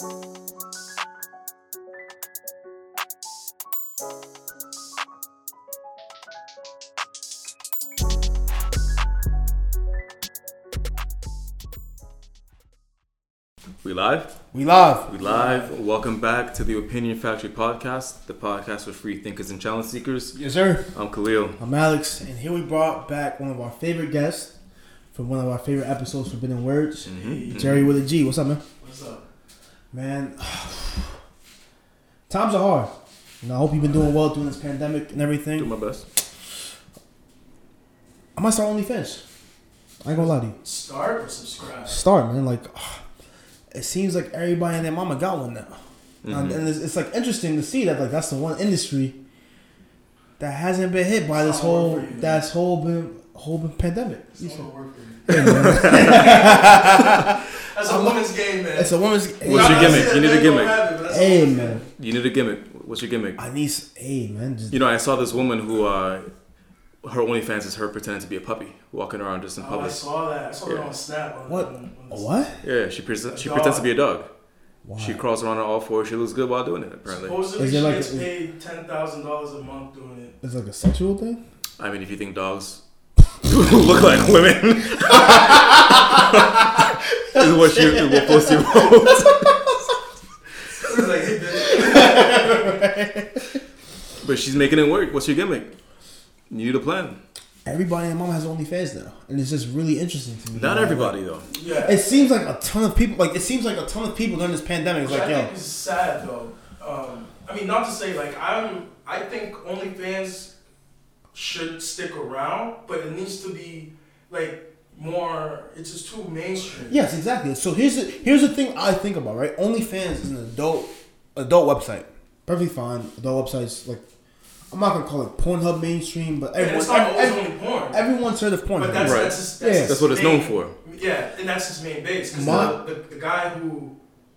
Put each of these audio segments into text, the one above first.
We live? We live. We live. Welcome back to the Opinion Factory podcast, the podcast for free thinkers and challenge seekers. Yes, sir. I'm Khelil. I'm Alex, and here we brought back one of our favorite guests from one of our favorite episodes, Forbidden Words. Mhm. Gerry with a G. What's up, man? What's up? Man, times are hard. And I hope you've been doing well during this pandemic and everything. Do my best. I might start OnlyFans. I ain't gonna lie to you. Start or subscribe? Start, man. Like, it seems like everybody and their mama got one now. And, Mhm. and it's, it's like interesting to see that like that's the one industry that hasn't been hit by this It's all whole you, that's whole been whole been pandemic. It's You not said- gonna work for you. Hey, man. That's a woman's game, man. It's a woman's. What's your gimmick? You need a gimmick. it, but that's a Hey woman's man. You need a gimmick. What's your gimmick? I need. Hey man, just You know, I saw this woman who, uh, her OnlyFans is her pretending to be a puppy, walking around just in Oh, I saw that. I saw Yeah. that on Snap. On, What? On, on what? Yeah, she, pre- she pretends to be a dog. Why? She crawls around on all fours. She looks good while doing it, apparently. Supposedly, Is she it like gets a- paid ten thousand dollars a month doing it. It's like a sexual thing. I mean, if you think dogs look like women, is what she is what post you wrote. Like, hey. But she's making it work. What's your gimmick? You need a plan. Everybody and mom has OnlyFans now, and it's just really interesting to me. Not Like, everybody though. yeah. It seems like a ton of people. Like it seems like a ton of people during this pandemic. It's like I yo, think is sad though. Um, I mean, not to say like I'm. I think OnlyFans should stick around, but it needs to be like more. It's just too mainstream. yes, exactly. So here's the here's the thing I think about. Right, OnlyFans is an adult adult website. Perfectly fine. Adult websites like I'm not gonna call it Pornhub mainstream, but And everyone it's not every- every- only porn. everyone's heard of Pornhub. But that's Right. that's his, that's, Yeah. That's what it's known for. Yeah, and that's his main base. Because the, the, the guy who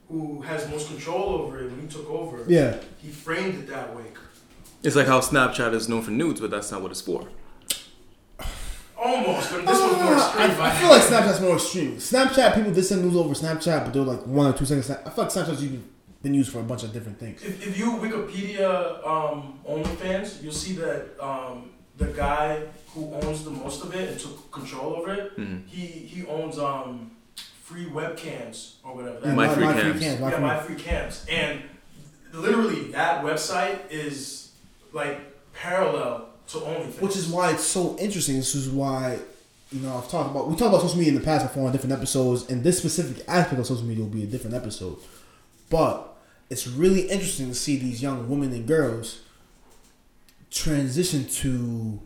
who has most control over it when he took over, yeah. he framed it that way. It's like how Snapchat is known for nudes, but that's not what it's for. Almost, but this was more Uh, extreme. I, I feel like Snapchat's more extreme. Snapchat people did send news over Snapchat, but they're like one or two seconds. I feel like Snapchat's even been used for a bunch of different things. If, if you Wikipedia um, OnlyFans, you'll see that um, the guy who owns the most of it and took control over it, Mhm. he he owns um, free webcams or whatever. Yeah, MyFreeCams. my yeah, free- MyFreeCams, and literally that website is like parallel to OnlyFans. Which is why it's so interesting. This is why, you know, I've talked about we talked about social media in the past before on different episodes, and this specific aspect of social media will be a different episode. But it's really interesting to see these young women and girls transition to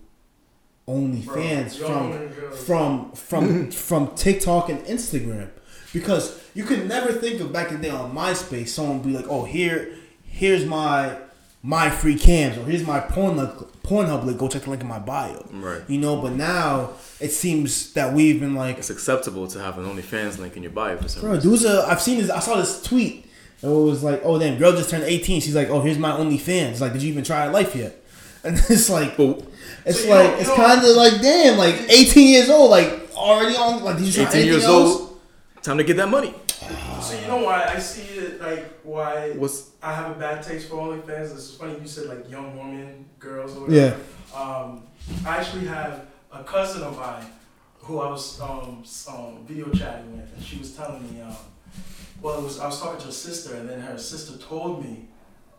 OnlyFans Bro, from from from from TikTok and Instagram because you could never think of back in the day on MySpace someone would be like, oh here here's my MyFreeCams or here's my Pornhub Pornhub link. Go check the link in my bio. Right. You know, but now it seems that we've been like, It's acceptable to have an OnlyFans link in your bio for some bro, reason. dude's a. I've seen this. I saw this tweet. It was like, oh damn, girl just turned eighteen. She's like, oh here's my OnlyFans. It's like, did you even try life yet? And it's like, But it's So like don't- it's kind of like damn, like eighteen years old, like already on. Like, did you try 18 years else? old, time to get that money. So you know why I see it like why What's I have a bad taste for OnlyFans. It's funny you said like young women, girls, or whatever. Yeah. Um, I actually have a cousin of mine who I was um, um, video chatting with, and she was telling me, um, well, it was I was talking to her sister, and then her sister told me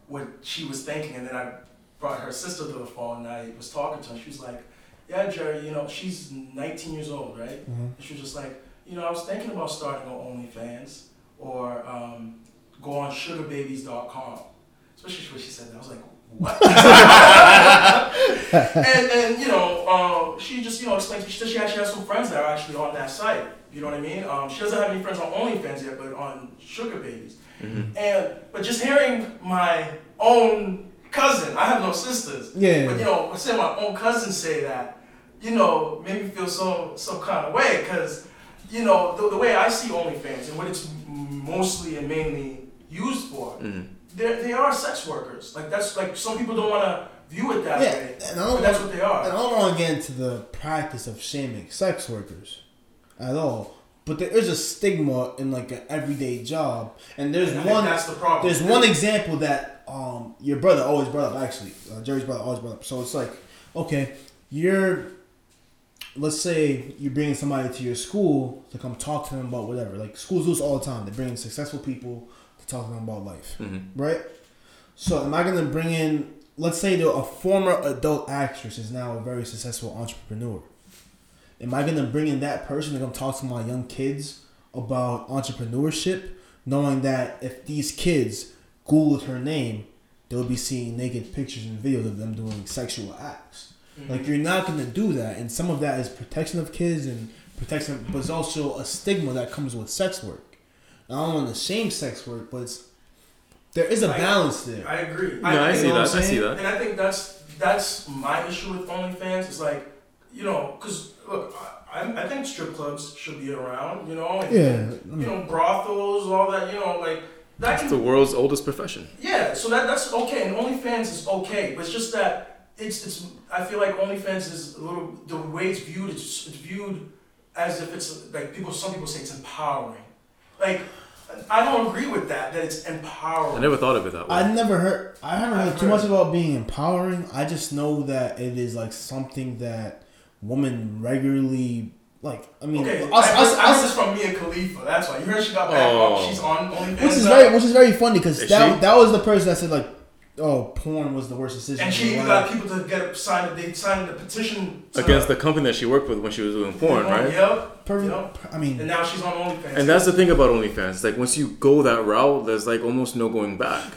what she was thinking, and then I brought her sister to the phone, and I was talking to her. She was like, "Yeah, Gerry, you know, she's 19 years old, right?" Mhm. And she was just like, "You know, I was thinking about starting on OnlyFans or um, go on SugarBabies.com." Especially when she said that, I was like, "What?" and and you know, um, she just you know explained to me she said she actually has some friends that are actually on that site. You know what I mean? Um, she doesn't have any friends on OnlyFans yet, but on Sugar Babies. Mhm. And but just hearing my own cousin, I have no sisters. Yeah. But you know, I seeing my own cousin say that, you know, made me feel so some kind of way because, you know, the, the way I see OnlyFans and what it's mostly and mainly used for, Mhm. they they are sex workers. Like that's like some people don't want to view it that Yeah, way, and I don't that's want, what they are. and I are. don't want to get into the practice of shaming sex workers at all. but there is a stigma in like an everyday job, and there's And one. That's the problem. There's one example that um your brother always brought up. Actually, uh, Gerry's brother always brought up. So it's like, okay, you're. Let's say you're bringing somebody to your school to come talk to them about whatever. Like schools do this all the time. They bring in successful people to talk to them about life, hmm right? So am I gonna bring in? Let's say a former adult actress is now a very successful entrepreneur. Am I gonna bring in that person to come talk to my young kids about entrepreneurship, knowing that if these kids Googled her name, they'll be seeing naked pictures and videos of them doing sexual acts. Mhm. Like you're not gonna do that, and some of that is protection of kids and protection, but it's also a stigma that comes with sex work. I don't want to shame sex work, but it's, there is a I- balance there. I agree. Yeah, I think- see what that. I'm see saying? that. And I think that's that's my issue with OnlyFans. Is like, you know, because look, I, I I think strip clubs should be around. You know, and, Yeah, You know, brothels, all that. You know, like that. It's Can, the world's oldest profession. yeah, so that that's okay. And OnlyFans is okay, but it's just that it's it's. I feel like OnlyFans is a little the way it's viewed. It's, it's viewed as if it's like people. Some people say it's empowering. Like, I don't agree with that. That it's empowering. I never thought of it that way. I never heard. I haven't heard I've too heard. much about being empowering. I just know that it is like something that women regularly like. I mean, Okay, us, I, us, I, I heard us, this from Mia Khalifa. That's why you heard she got back Oh. up. She's on OnlyFans, which is very, which is very funny because that she? that was the person that said like, "Oh, porn was the worst decision." and she even got people to get signed. They signed a petition to, Against the company that she worked with when she was doing porn, right? Yep. Perfect. Yep. I mean, And now she's on OnlyFans. And that's the thing about OnlyFans. It's like once you go that route, there's like almost no going back.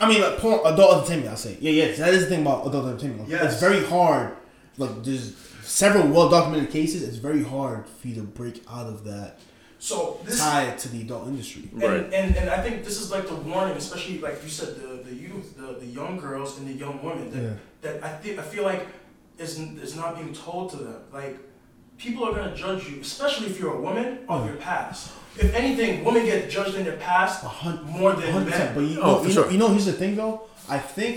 I mean, like porn, adult entertainment. I say, yeah, yeah. That is the thing about adult entertainment. Like, Yes. It's very hard. Like, there's several well documented cases. It's very hard for you to break out of that so this tie to the adult industry. and, Right. and and I think this is like the warning, especially like you said, the the youth, the, the young girls and the young women that, Yeah. that I think I feel like is is not being told to them. Like people are gonna judge you, especially if you're a woman oh. of your past. If anything, women get judged in their past A hun- more than 100%. But men. you, Oh, know, for you, know, sure. you know, here's the thing though. I think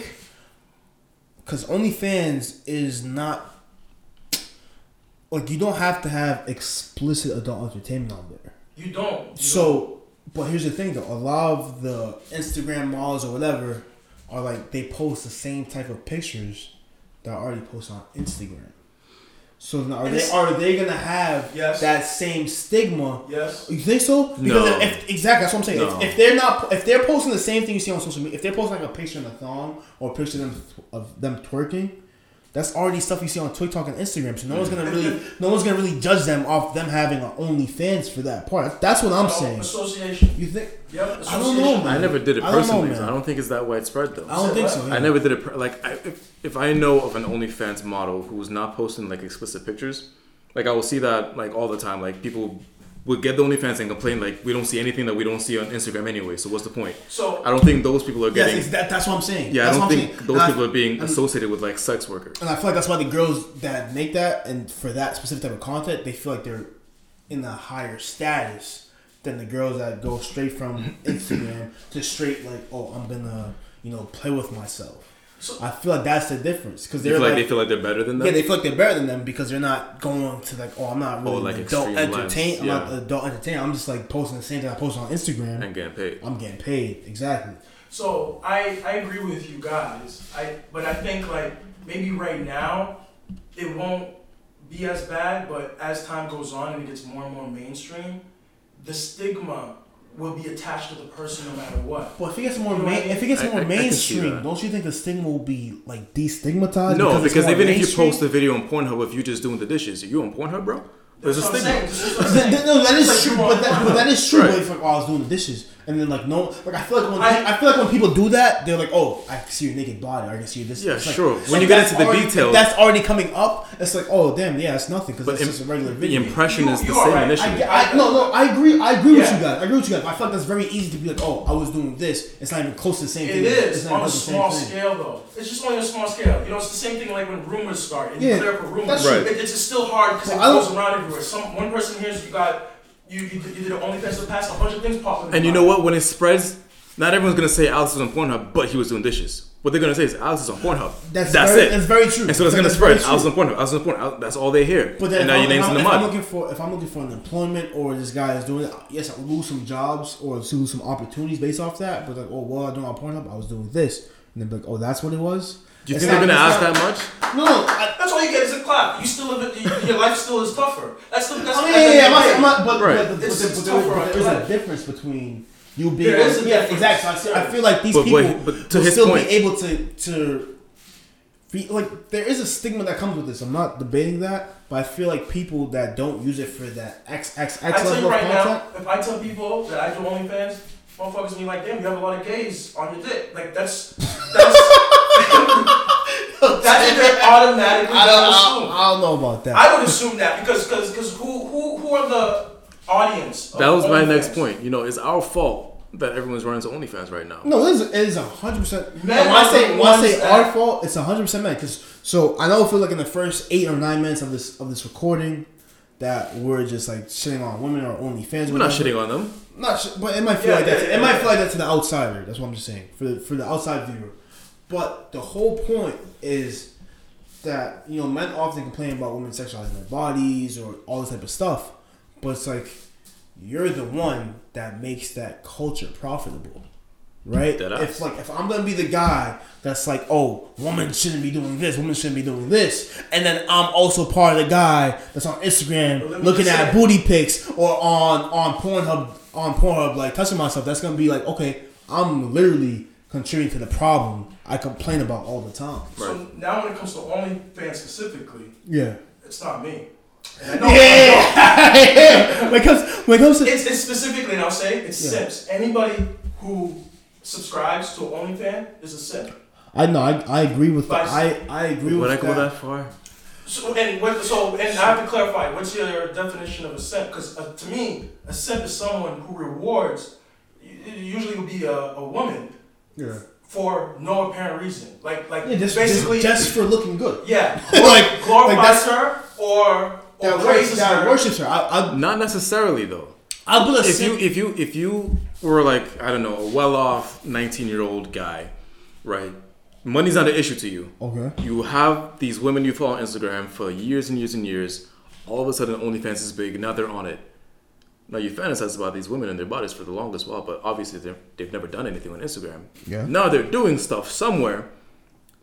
because OnlyFans is not like you don't have to have explicit adult entertainment on there. You don't. You So, but here's the thing though. A lot of the Instagram models or whatever are like they post the same type of pictures that are already posted on Instagram. So now are And they are they gonna have Yes. that same stigma Yes. you think so? Because No. if, exactly, that's what I'm saying. No. If, if they're not, if they're posting the same thing you see on social media, if they're posting like a picture in a thong or a picture of them, of them twerking, that's already stuff you see on TikTok and Instagram. So no one's gonna really, no one's gonna really judge them off them having an OnlyFans for that part. That's what I'm No, saying. Association. You think? Yep. I don't know, man. I never did it I don't know, personally. man. I don't think it's that widespread though. I don't think so. yeah. I never did it. Per- like, I, if, if I know of an OnlyFans model who's not posting like explicit pictures, like I will see that like all the time. Like people would get the OnlyFans and complain like we don't see anything that we don't see on Instagram anyway. So what's the point? So I don't think those people are getting. it's that, that's what I'm saying. yeah, I don't think saying. those And I- people are being associated with like sex workers. And I feel like that's why the girls that make that and for that specific type of content, they feel like they're in a higher status than the girls that go straight from Instagram to straight like, oh, I'm gonna, you know, play with myself. So- I feel like that's the difference because they're feel like, like, they feel like they're better than them. yeah, they feel like they're better than them because they're not going to like, oh, I'm not oh, really Oh, like adult entertain. lengths, I'm not adult entertainer. I'm just like posting the same thing I post on Instagram. and getting paid. I'm getting paid exactly. So I I agree with you guys. I but I think like maybe right now it won't be as bad, but as time goes on and it gets more and more mainstream, the stigma will be attached to the person no matter what. Well, if it gets more You know main, I mean? if it gets I- more I- I mainstream, that. don't you think the stigma will be like destigmatized? No, it's because more even if you post a video on Pornhub, if you're just doing the dishes, are you on Pornhub, bro? There's a That's stigma. saying. This is what I'm saying. no, that is true, but that, but that is true. Right. But it's like, oh, I was doing the dishes, and then like no, like I feel like when I- I, feel like when people do that, they're like, oh, I see your naked body, or I can see this. Yeah, It's like- sure. When you get into the already- details- that's already coming up. It's like, oh, damn, yeah, it's nothing because it's just a regular video. the impression You- is the same right. I I, I, no, no, I agree. I agree with you guys. I agree with you guys. I feel like that's very easy to be like, oh, I was doing this. It's not even close to the same It thing. It's is not on a small scale, though. It's just on a small scale. You know, it's the same thing like when rumors start and Yeah, you clear up a rumor. that's true. It, it's just still hard because it goes around everywhere. Some one person hears you got you you, did- you did an OnlyFans in the a bunch of things pop up. And you know what? When it spreads, not everyone's gonna say Alex was on Pornhub, but he was doing dishes. what they're gonna say is Alex is on Pornhub. That's That's very, it. That's very true. and so it's gonna spread. Alex is on Pornhub. Alex is on Pornhub. That's all they hear. But then and if, now I'm, your name's if, I'm, the if I'm looking for if I'm looking for an employment or this guy is doing it, yes, I lose some jobs or lose some opportunities based off that. But like, oh, well, I doing on Pornhub, I was doing this, and then be like, oh, that's what it was. Do you It's think they're gonna ask not- that much? No, no. I, That's all you get is a clap. You still live it. Your life still is tougher. That's the. That's I mean, the- yeah, yeah, I'm not, I'm not, but, Right. but, but, but, It's- but, it's there- tougher there is your a difference between you being. There is a yeah, difference. exactly. I, I feel like these But people wait, but to will his still point- be able to to. Be, like there is a stigma that comes with this. I'm not debating that, but I feel like people that don't use it for that XXX I tell level you right content. now, if I tell people that I do OnlyFans, motherfuckers be like, damn, you have a lot of gays on your dick. Like that's that's that's what they're automatically I don't, gonna I, assume. I don't know about that. I would assume that because because because who who who are the audience? That was my OnlyFans? next point. You know, it's our fault that everyone's running to OnlyFans right now. No, it is, it is a hundred percent. Men When I say when I say that- our fault, it's a hundred percent men. Because so I know it feels like in the first eight or nine minutes of this of this recording that we're just like shitting on women or OnlyFans. We're not shitting on them. Not, sh- but it might feel Yeah, like that. yeah, it yeah, might yeah. feel like that to the outsider. That's what I'm just saying for the, for the outside viewer. But the whole point is that you know men often complain about women sexualizing their bodies or all this type of stuff, but it's like you're the one that makes that culture profitable, right? Deadass. If like if I'm gonna be the guy that's like, oh, women shouldn't be doing this, women shouldn't be doing this, and then I'm also part of the guy that's on Instagram Well, looking at say- booty pics or on on Pornhub on Pornhub like touching myself, that's gonna be like, okay, I'm literally contributing to the problem I complain about all the time. So now when it comes to OnlyFans specifically, Yeah. it's not me. And know- Yeah. when it comes when it comes to It's, it's specifically, and I'll say, it's Yeah. simps. Anybody who subscribes to OnlyFans is a simp. I know I, I agree with that. I I agree Would I with go that. that far? So and what, so and I have to clarify. What's your definition of a simp? Because uh, to me, a simp is someone who rewards. It usually will be a, a woman Yeah. For no apparent reason. Like like Yeah, just, basically just, just for looking good. yeah, Like- glorifies like that's- her or or That, praises worships, that her. worships her. I, I, Not necessarily though. I'll put a If you if you if you were like I don't know a well-off 19-year-old guy, right? Money's not an issue to you. Okay. You have these women you follow on Instagram for years and years and years. All of a sudden, OnlyFans is big. Now they're on it. Now you fantasize about these women and their bodies for the longest while, but obviously they're, they've never done anything on Instagram. Yeah. Now they're doing stuff somewhere,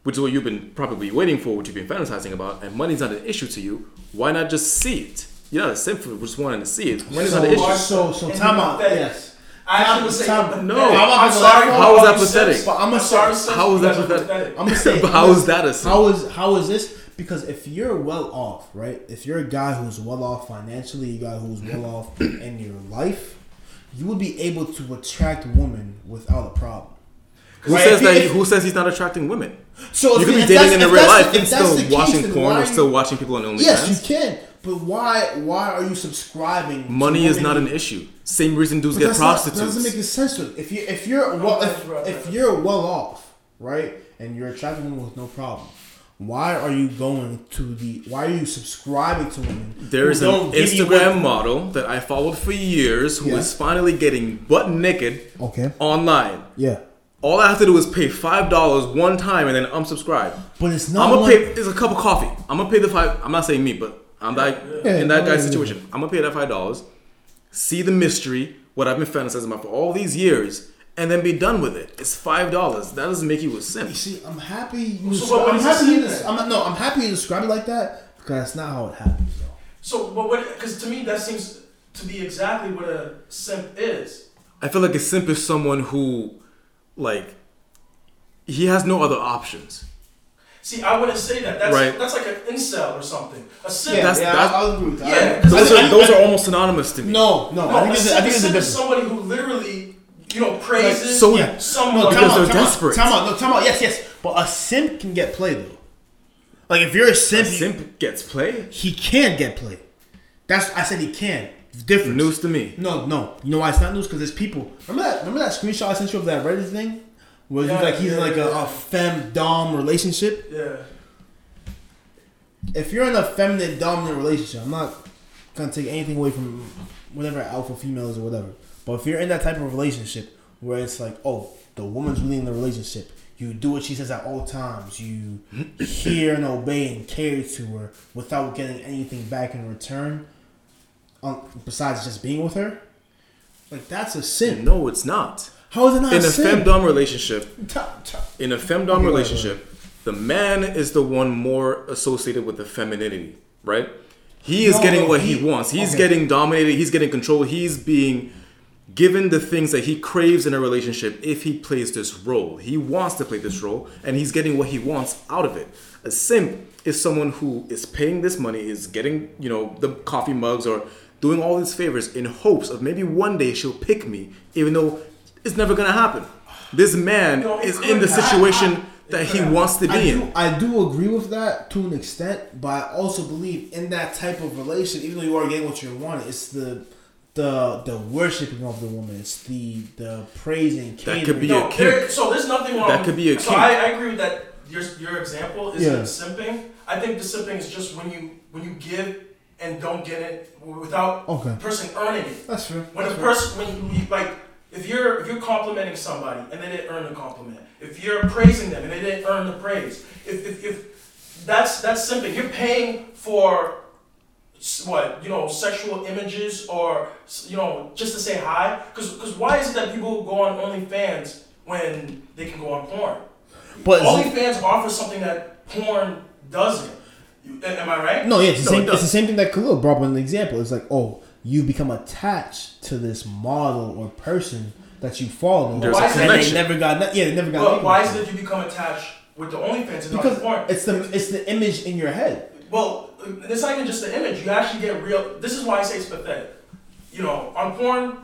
which is what you've been probably waiting for, what you've been fantasizing about, and money's not an issue to you. Why not just see it? You're not a simp for just wanting to see it. Money's So, not an issue. so, so, time out. Yes. I actually would say Time- No. I'm, I'm sorry. not- for How is that you pathetic? But I'm I'm sorry. How is that pathetic? I'm gonna say But how is that a sin? How is how is this? Because if you're well off, right? If you're a guy who's well off financially, a guy who's well off in your life, you would be able to attract women without a problem. Who Right, says if that? if- who says he's not attracting women? So You could be dating in the real life if and still case, watching porn or still watching people on OnlyFans. Yes, you can. But why why are you subscribing? to Money is not an issue. Same reason dudes But get that's not- prostitutes. That doesn't make any sense. If you if you're well if, if you're well off, right, and you're attracting women with no problem, why are you going to the? Why are you subscribing to women? There is an don't give you Instagram model that I followed for years who is Yeah. finally getting butt naked Okay. online. Yeah, All I have to do is pay five dollars one time and then unsubscribe. but it's not. I'm gonna pay. It's a cup of coffee. I'm gonna pay the five. I'm not saying me, but I'm that Yeah, in that guy's situation. I'm gonna pay that five dollars, see the mystery, what I've been fantasizing about for all these years, and then be done with it. It's five dollars. That doesn't make you a simp. You see, I'm happy. You So descri- what- what I'm happy. You in des- I'm no, I'm happy you describe it like that because that's not how it happens. Though. So, but what? Because to me, that seems to be exactly what a simp is. I feel like a simp is someone who, like, he has no other options. See, I wouldn't say that. That's Right. that's like an incel or something. A simp. Yeah, That's- yeah, that's- I'll, I'll agree with that. Yeah, Those I- are I- those are almost synonymous to me. No, no, No, I think a it's a, I think a it's a simp is somebody who literally, you know, praises so- Yeah. someone. No, Because time they're time desperate. Time out, no, time out. Yes, yes. But a simp can get play though. Like if you're a A simp, simp gets play. he can get play. That's I said he can. It's different. News to me. No, no. You know why it's not news? Because there's people. Remember that? Remember that screenshot I sent you of that Reddit thing, where he's like he's in yeah, like yeah. a, a femdom relationship. Yeah. If you're in a feminine dominant relationship, I'm not gonna take anything away from whatever alpha female is or whatever. But if you're in that type of relationship where it's like, oh, the woman's really in the relationship, You do what she says at all times. You hear and obey and care to her without getting anything back in return, um, besides just being with her. Like that's a sin. No, it's not. How is it not In a sin? femdom relationship, in a femdom Okay, go ahead, relationship, the man is the one more associated with the femininity, right? He is No, getting what he, he- wants. He's okay. getting dominated. He's getting control. He's being given the things that he craves in a relationship if he plays this role. He wants to play this role, and he's getting what he wants out of it. A simp is someone who is paying this money, is getting you know the coffee mugs or doing all these favors in hopes of maybe one day she'll pick me, even though it's never gonna happen. This man No, it is in the could happen. situation that he wants to I be do, in. I do agree with that to an extent, but I also believe in that type of relation, even though you are getting what you want, it's the the the worshiping of the woman. It's the the praising. That could be. No, a kink. there, so there's nothing wrong. That could be a So kink. I, I agree with that. Your, your example is Yeah. simping. I think the simping is just when you when you give and don't get it without Okay. the person earning it. That's true. When a That's fair. person, when you, you like, if you're if you're complimenting somebody and they didn't earn the compliment, if you're praising them and they didn't earn the praise, if if, if that's that's simping. You're paying for s- what you know, sexual images or you know, just to say hi. Because because why is it that people go on OnlyFans when they can go on porn? But is it- OnlyFans offers something that porn doesn't. You, am I right? no, yeah, it's the, No, it same, it's the same thing that Khelil brought up in the example. It's like, oh, you become attached to this model or person that you follow. There's a and connection. They never got, yeah, they never got. But why with is you. it you become attached with the OnlyFans Because the porn? it's the it's the image in your head. Well, it's not even just the image. You actually get real. This is why I say it's pathetic. You know, on porn,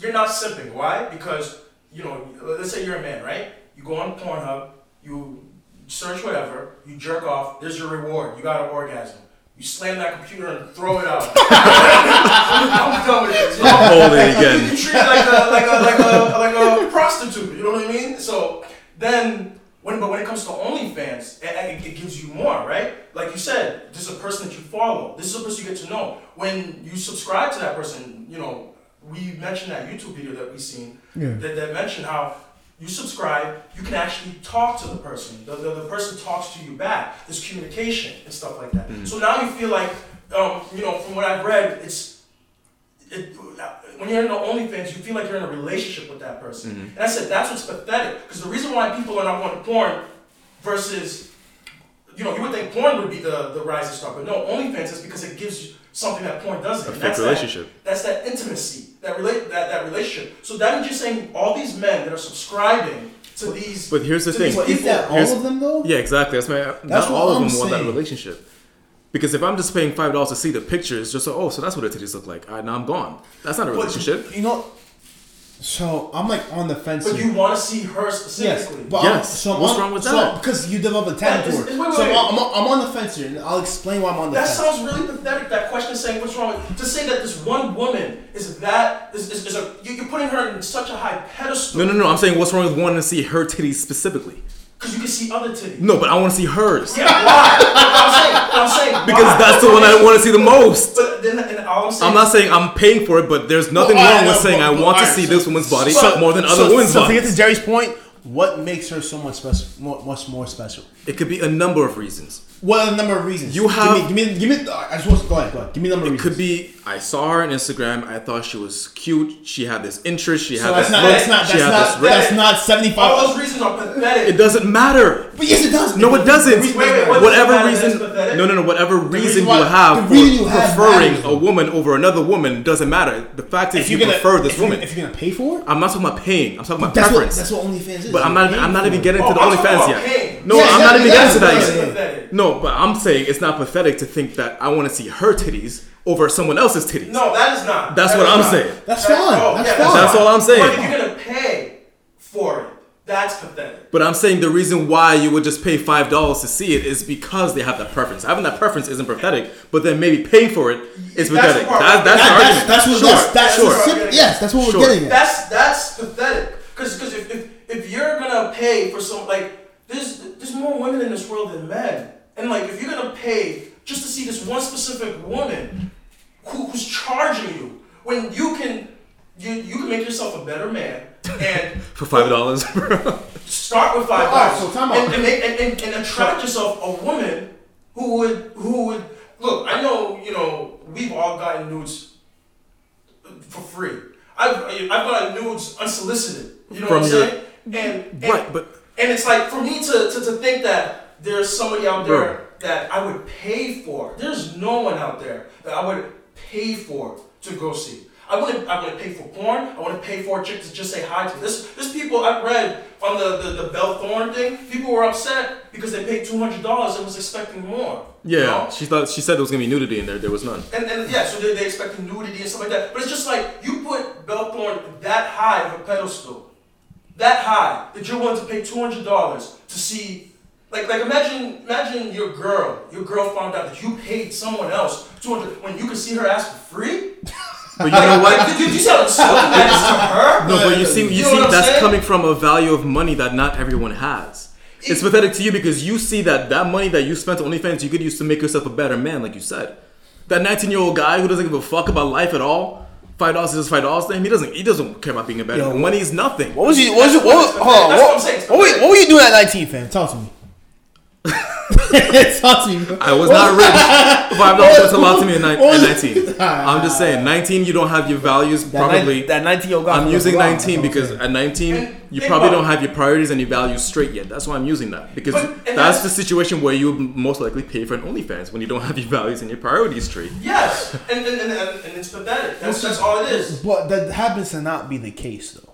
you're not simping. Why? Because you know, let's say you're a man, right? You go on Pornhub, you search whatever, you jerk off. There's your reward. You got an orgasm. You slam that computer and throw it out. I'm done with this. You know? Hold it again. You treat it like a like a like a like a prostitute. You know what I mean? So then, when but when it comes to OnlyFans, it, it, it gives you more, right? Like you said, this is a person that you follow. This is a person you get to know. When you subscribe to that person, you know, we mentioned that YouTube video that we seen Yeah. that, that mentioned how you subscribe, you can actually talk to the person. The, the, the person talks to you back. There's communication and stuff like that. So now you feel like, um, you know, from what I've read, it's it, when you're in the OnlyFans, you feel like you're in a relationship with that person. Mm-hmm. And I said that's what's pathetic because the reason why people are not going to porn versus, you know, you would think porn would be the the rising star, but no, OnlyFans is because it gives you something that porn doesn't. A and fake that's relationship. That, that's that intimacy, that relate that that relationship. So that means you're saying all these men that are subscribing to these. But here's the thing. these is that all Here's- of them though? Yeah, exactly. That's my. That's not all of I'm them want that relationship. Because if I'm just paying five dollars to see the pictures, just so oh, so that's what the titties look like. All right, now I'm gone. That's not a But- relationship. You know, so I'm like on the fence. But you want to see her Yes, specifically. but Yes. So What's on, wrong with so that? Because you develop a talent for it. wait, wait, so. I'm, I'm, I'm on the fence here, and I'll explain why I'm on the That fence. That sounds really pathetic. That question is saying what's wrong with to say that this one woman is that is, is, is a you're putting her in such a high pedestal. No, no, no. I'm saying what's wrong with wanting to see her titties specifically. Because you can see other titties. No, but I want to see hers Yeah, why? I'm saying. I'm saying. because why? that's the one I want to see the most. But then, and all I'm saying. I'm not saying I'm paying for it, but there's nothing Well, wrong alright, with saying but- I but want to see so- this woman's body so- more than other so, women's so to get to Gerry's point, what makes her so much special? More, much more special. It could be a number of reasons. What are the number of reasons? You have- give me, give me, give me. I just want to go ahead. Go ahead. Give me the number of It reasons. could be I saw her on Instagram. I thought she was cute. She had this interest. She So had that's this not. look. That's not. she That's had not. this ring. That's not seventy all those reasons are pathetic. It doesn't matter. But yes, it does. No, it doesn't. Wait, wait, what whatever doesn't reason, no, no, no. Whatever reason, reason you have for you have preferring matters, a woman over another woman doesn't matter. The fact is, If you gonna prefer this if you're- woman. if you're gonna pay for it, I'm not talking about paying. I'm talking about that's what preference. that's what OnlyFans is. but I'm You're not. Oh, I'm not even getting Oh, to the I'm OnlyFans yet. No, I'm not even getting to that yet. yeah. Pathetic. No, but I'm saying it's not pathetic to think that I want to see her titties over someone else's titties. No, that is not. That's That what is I'm not. saying. That's fine. Oh, that's fine. That's all I'm saying. But if you're gonna pay for it, that's pathetic. But I'm saying the reason why you would just pay five dollars to see it is because they have that preference. Having that preference isn't pathetic, but then maybe paying for it is That's the pathetic. part. That, that's That- that's, argument. that's what sure, that's, that's sure. the sim- yes, that's what Sure. we're getting at. That's that's pathetic. Because because if, if if you're gonna pay for some like there's there's more women in this world than men, and like if you're gonna pay just to see this one specific woman who, who's charging you when you can you you can make yourself a better man. and For five dollars. start with five All right, dollars so time and, and, make, and, and, and attract yourself a woman who would who would look. I know you know we've all gotten nudes for free. I've I've gotten nudes unsolicited. You know From what I'm your- saying? And, and right, but and it's like for me to, to, to think that there's somebody out there Bro. that I would pay for. There's no one out there that I would pay for to go see. I wouldn't I wouldn't pay for porn. I wouldn't pay for a chick to just say hi to. This this people I read on the, the, the Bella Thorne thing, people were upset because they paid two hundred dollars and was expecting more. you yeah, know? she thought she said there was gonna be nudity in there. There was none. And, and yeah, so they, they expect nudity and stuff like that. But it's just like you put Bella Thorne that high of a pedestal, that high that you're willing to pay two hundred dollars to see. Like, like imagine, imagine your girl, your girl found out that you paid someone else two hundred when you could see her ass for free. But you know what? did, did you see how insulting that is to her? No, but you see, you, You know see, that's saying? coming from a value of money that not everyone has. It's pathetic to you because you see that that money that you spent on OnlyFans you could use to make yourself a better man, like you said. That 19 year old guy who doesn't give a fuck about life at all, five dollars is five dollars to him. He doesn't. He doesn't care about being a better. Yo, man. Money is nothing. What was you? What was you? What, That's hold on. what I'm What, saying. what, what were you doing at 19, fam? Talk to me. Talk to me. I was not rich. Five dollars was a lot to me at, ni- at 19. I'm just saying, 19, you don't have your values. That Probably. nine- that 19 year old. I'm using 19 that's what I'm because at 19 And you probably don't have your priorities and your values straight yet. That's why I'm using that because But- that's, that's- the situation where you most likely pay for an OnlyFans when you don't have your values and your priorities straight. Yes, and and, and, and, and it's pathetic. That's, that's all it is. But that happens to not be the case, though.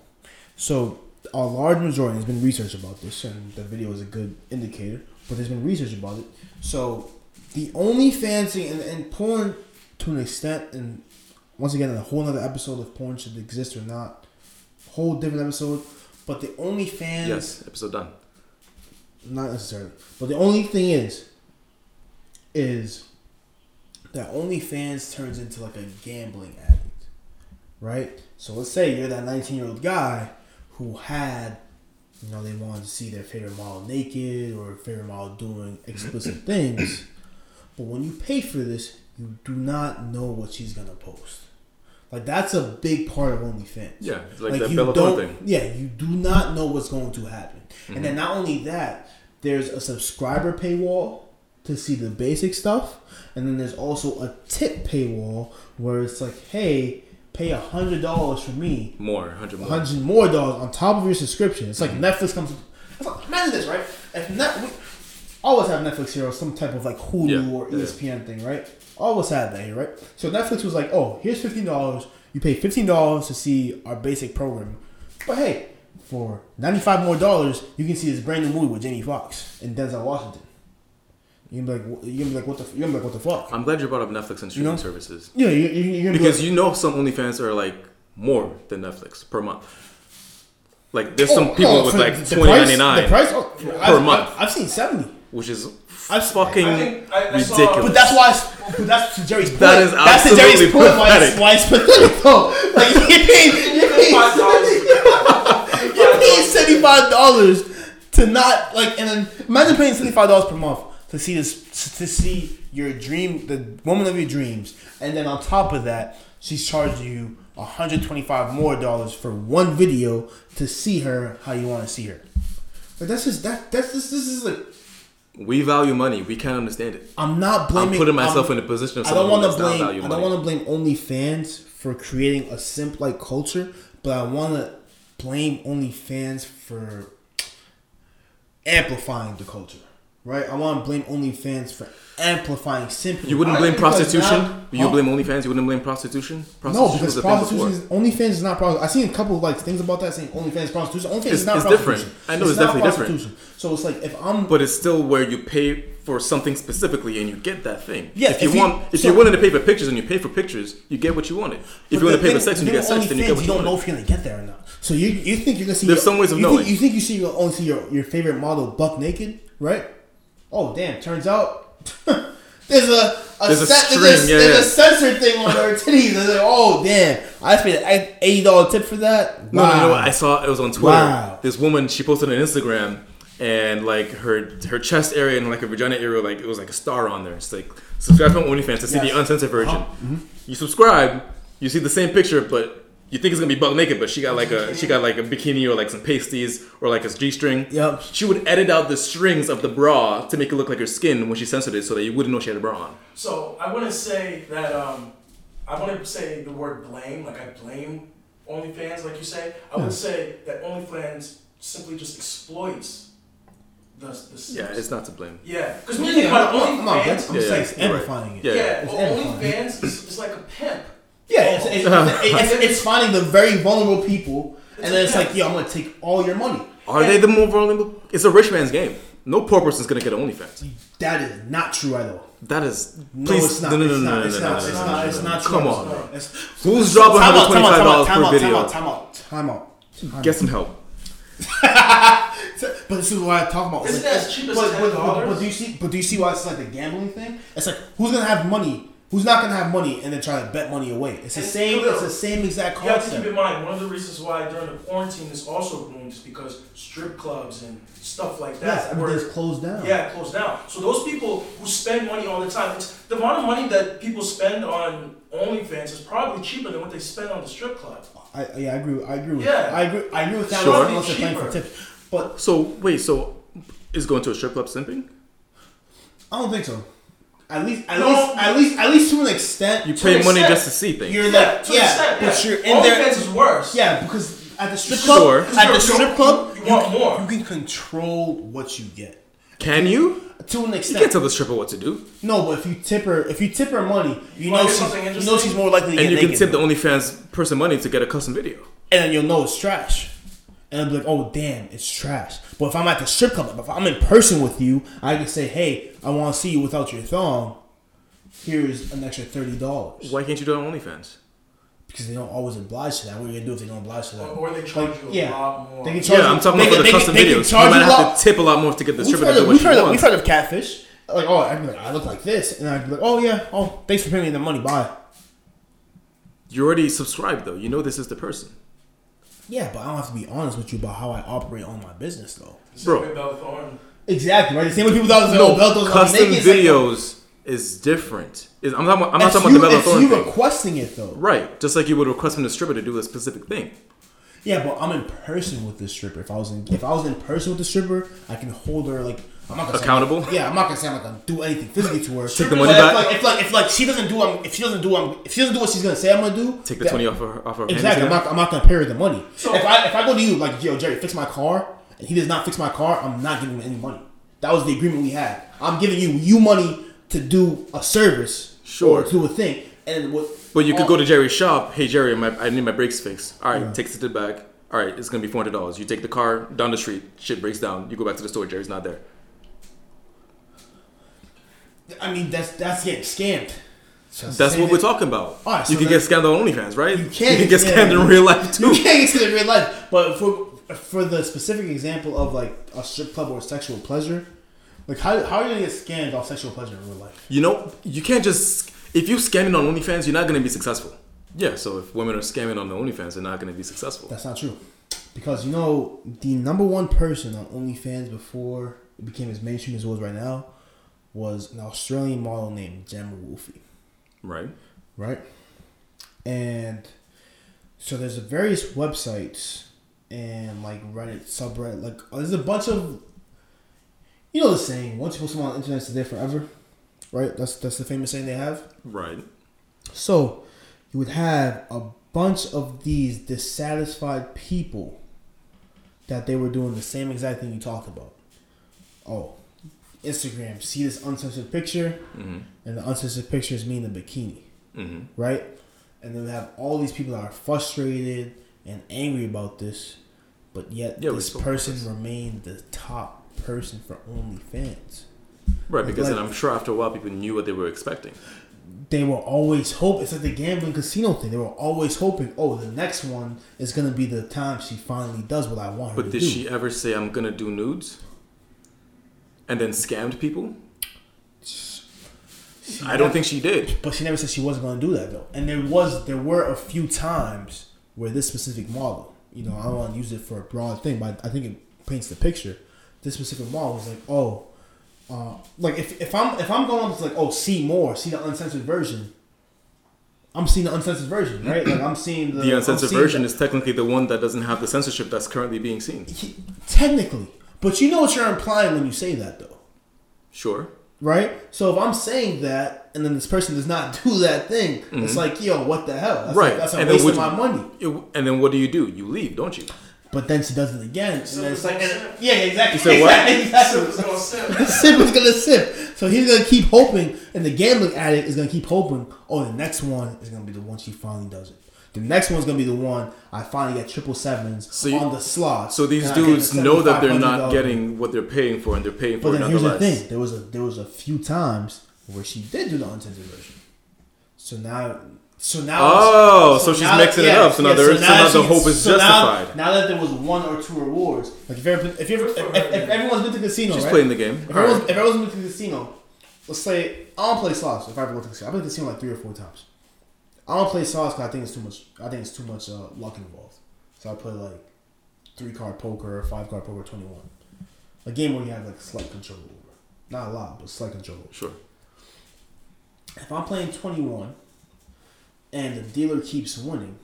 So, a large majority, there's been research about this, and the video is a good indicator, but there's been research about it. So, the OnlyFans thing, and, and porn to an extent, and once again, a whole other episode of porn should exist or not, whole different episode, but the OnlyFans. Yes, episode done. Not necessarily. But the only thing is, is that OnlyFans turns into like a gambling addict, right? So let's say you're that 19 year old guy who had, you know, they wanted to see their favorite model naked or favorite model doing explicit things, but when you pay for this, you do not know what she's gonna post. Like that's a big part of OnlyFans. Yeah, it's like, that you Bella don't, thing. Yeah, you do not know what's going to happen. And Mm-hmm. then not only that, there's a subscriber paywall to see the basic stuff, and then there's also a tip paywall where it's like, hey, pay a hundred dollars for me, More, 100 a more. hundred more dollars on top of your subscription. It's like Mm-hmm. Netflix comes. like- Imagine this, right? If net, we always have Netflix here or some type of like Hulu Yeah, or E yeah. ESPN thing, right? Always had that here, right? So Netflix was like, oh, here's fifteen dollars. You pay fifteen dollars to see our basic program, but hey, for ninety five more dollars, you can see this brand new movie with Jamie Foxx and Denzel Washington. You can be like, wh- you can be like, what the, f- you can be like, what the fuck? I'm glad you brought up Netflix and streaming know? services. Yeah, you, you, you're gonna be Because like, you know some OnlyFans are like more than Netflix per month. Like there's oh, some people oh, with like the twenty price- The price oh, per I've, month. I've, I've seen seventy. which is I've- fucking I think I, I saw- ridiculous. But that's why. It's, but that's to Gerry's point. That is that's to Gerry's absolutely point. Why it's, pathetic. why it's pathetic though. Like you paying, you paying, Five dollars. you're paying seventy five dollars to not like, and then imagine paying seventy five dollars per month to see this to see your dream, the woman of your dreams, and then on top of that, she's charging you one hundred twenty five more dollars for one video to see her how you want to see her. Like that's just that. That's just this is like. we value money. We can't understand it. I'm not blaming. I'm putting myself I'm- in a position of I don't want to blame. I don't want to blame OnlyFans for creating a simp like culture, but I want to blame OnlyFans for amplifying the culture. Right? I want to blame OnlyFans for amplifying simp. You wouldn't blame prostitution. now- you Huh? blame OnlyFans. You wouldn't blame prostitution. No, Prostitution because was a thing prostitution is OnlyFans is not prostitution. I seen a couple of like things about that saying OnlyFans prostitution. OnlyFans It's- is not it's prostitution. different. I know it's not definitely different. So it's like if I'm But it's still where you pay for something specifically and you get that thing. Yes, if you if you- want, if so- you're willing to pay for pictures and you pay for pictures, you get what you wanted. If you want to pay for sex and you get sex, then you get what you you don't know if you're gonna get there or not. So you you think you're gonna see? There's your, some ways of knowing. Think, you think you see your only see your, your favorite model buck naked, right? Oh damn! Turns out there's a, a There's a string, there's, a, yeah, there's yeah. a censor thing on her titties. Like, oh damn! I just paid an eighty dollar tip for that. No, Wow. no, no. I saw it was on Twitter. Wow. This woman she posted on Instagram, and like her her chest area and like her vagina area, like it was like a star on there. It's like subscribe to OnlyFans to see Yes. the uncensored version. Uh-huh. You subscribe, you see the same picture, but You think it's gonna be buck naked, but she got like a she got like a bikini or like some pasties or like a g string. Yep. She would edit out the strings of the bra to make it look like her skin when she censored it, so that you wouldn't know she had a bra on. So I wouldn't say that. Um, I wouldn't say the word blame. Like I blame OnlyFans, like you say. I would say that OnlyFans simply just exploits the the. Yeah, it's not to blame. Yeah, because when you think about I'm, I'm, I'm, OnlyFans, I'm Yeah, just yeah, like you're right. amplifying it. Yeah. yeah, It's well. OnlyFans is, is like a pimp. Yeah, it's, it's, uh-huh. it's, it's, it's finding the very vulnerable people, and then it's like, yo, I'm gonna take all your money. Are they the more vulnerable? It's a rich man's game. No poor person's gonna get an OnlyFans. That is not true at all. That is. No, Please, it's not. no, no, it's no, not. no, It's no, not. no, It's no, not. no, It's no, not. Come true. on. It's- Who's dropping Time out, time out, time out, $125 time per out, video? Time out, time out, time out. Time Get some help. But this is what I talk about. Isn't Like, that as cheap as but, but, but, $10? but do you see? But do you see why it's like the gambling thing? It's like who's gonna have money? Who's not gonna have money and then try to bet money away? It's the And- same. no, no. It's the same exact concept. You have to keep in mind one of the reasons why during the quarantine this also boomed is because strip clubs and stuff like that. Yes, were- everything's closed down. Yeah, closed down. So those people who spend money all the time, it's, the amount of money that people spend on OnlyFans is probably cheaper than what they spend on the strip club. I, yeah, I agree. I agree with. Yeah. I agree. I agree with that. Sure. Unless they're playing for Cheaper. tips, but So wait, so is going to a strip club simping? I don't think so. At least, at No. least, at least, at least to an extent. You pay money extent. just to see things. You're Yeah, like, to an yeah, extent, but yeah. you're in there. OnlyFans is worse. Yeah, because at the strip Sure. club, at the You- strip club, you want more. You can control what you get Can you? to an extent, You extent. can't tell the stripper what to do, No, but if you tip her, if you tip her money, you wanna know hear she's, you know she's more likely to and get you can naked, tip the OnlyFans person money to get a custom video. and then you'll know it's trash. And I'll be like, oh damn, it's trash. But if I'm at the strip club, if I'm in person with you, I can say, hey, I want to see you without your thong. Here's an extra thirty dollars Why can't you do it on OnlyFans? because they don't always oblige to that. What are you gonna do if they don't oblige to that? Or, or they charge Like, you a yeah. lot more. They can charge Yeah, you- I'm talking they about for can- the they can- custom they can videos. You charge might you have lot- to tip a lot more to get the We've stripper to do of, what we've, she heard of, we've heard of catfish. Like, oh, I'd be like, I look like this, and I'd be like, oh yeah, oh, thanks for paying me the money, bye. You already subscribed though. You know this is the person. Yeah, but I don't have to be honest with you about how I operate on my business, though. Bro. with Bella Thorne. Exactly, right? The same way people thought, No, oh, Belto's gonna be custom naked, it's like, oh. videos is different. Is- I'm, talking, I'm not talking you, about the Bella it's Thorne you thing. requesting it, though. Right, just like you would request from the stripper to do a specific thing. Yeah, but I'm in person with the stripper. If I was in, if I was in person with the stripper, I can hold her like I'm not gonna say- Accountable? yeah, I'm not gonna say I'm not gonna do anything physically to her. Take the But money if, back? Like, if like if like she doesn't do, um, if she doesn't do, um, if she doesn't do what she's gonna say I'm gonna do, Take the then- twenty off her off her Exactly. I'm not, I'm not gonna pay her the money. So- if I if I go to you like, yo, Gerry, fix my car, and he does not fix my car, I'm not giving him any money. That was the agreement we had. I'm giving you you money to do a service, Sure. or to do a thing, and what. But you could go to Gerry's shop. Hey Gerry, my, I need my brakes fixed. All right, Yeah. takes it to the back. All right, it's gonna be four hundred dollars. You take the car down the street. Shit breaks down. You go back to the store. Gerry's not there. I mean, that's that's getting scammed. So That's what we're talking about. Right, so you can get scammed on OnlyFans, right? You can You can get yeah. scammed in real life too. You can't get scammed in real life, but for for the specific example of like a strip club or sexual pleasure, like how how are you gonna get scammed off sexual pleasure in real life? You know, you can't just if you scamming on OnlyFans, you're not gonna be successful. Yeah, so if women are scamming on the OnlyFans, they're not gonna be successful. That's not true, because you know the number one person on OnlyFans before it became as mainstream as it was right now was an Australian model named Gemma Wolfie, Right. right? And so there's a various websites and like Reddit subreddit, like uh, there's a bunch of you know the saying once you post something on the internet, it's there forever, right? That's that's the famous saying they have. Right. So you would have a bunch of these dissatisfied people that they were doing the same exact thing you talked about. Oh, Instagram, see this uncensored picture, Mm-hmm. and the uncensored picture is me in a bikini, Mm-hmm. right? And then we have all these people that are frustrated and angry about this, but yet Yeah, this person this. remained the top person for OnlyFans. Right, because Like- then I'm sure after a while people knew what they were expecting. they were always hoping. It's like the gambling casino thing. They were always hoping, oh, the next one is gonna be the time she finally does what I want her But to did she ever say I'm gonna do nudes? And then scammed people? She I don't think she did. But she never said she wasn't gonna do that though. And there was, there were a few times where this specific model, you know, I don't want to use it for a broad thing, but I think it paints the picture. This specific model was like, oh, uh, like if, if I'm if I'm going to like, oh, see more, see the uncensored version. I'm seeing the uncensored version, right? Like I'm seeing the The uncensored seeing version the- is technically the one that doesn't have the censorship that's currently being seen. he- technically, but you know what you're implying when you say that, though, Sure. right? So if I'm saying that, and then this person does not do that thing, it's like, yo, what the hell? That's Mm-hmm. Right. Like, that's a And then waste of my you- money. It- and then what do you do? You leave, don't you? But then she does it again, and So then it's it's like, and- sip. yeah, exactly. You said what? Exactly. So it's gonna sip. The sip is gonna sip. So he's gonna keep hoping, and the gambling addict is gonna keep hoping. Oh, the next one is gonna be the one she finally does it. The next one's gonna be the one I finally get triple sevens So you- on the slot. So these and I get dudes the know that they're not getting what they're paying for, and they're paying for But it then here's the nonetheless. thing: there was a there was a few times where she did do the uncensored version. So now, so now, Oh, so she's now- mixing it up. So now there is- so now the hope is so justified. Now, that there was one or two rewards, like if, ever, if, you ever, if, if, if everyone's been to the casino, She's right? playing the game. If everyone's, right. if everyone's been to the casino, let's say I don't play slots. If I ever go to the casino, I've been to the casino like three or four times. I don't play slots because I think it's too much. I think it's too much uh, luck involved. So I play like three card poker or five card poker twenty one, a game where you have like slight control over. Not a lot, but slight control. over. Sure. If I'm playing twenty one, and the dealer keeps winning,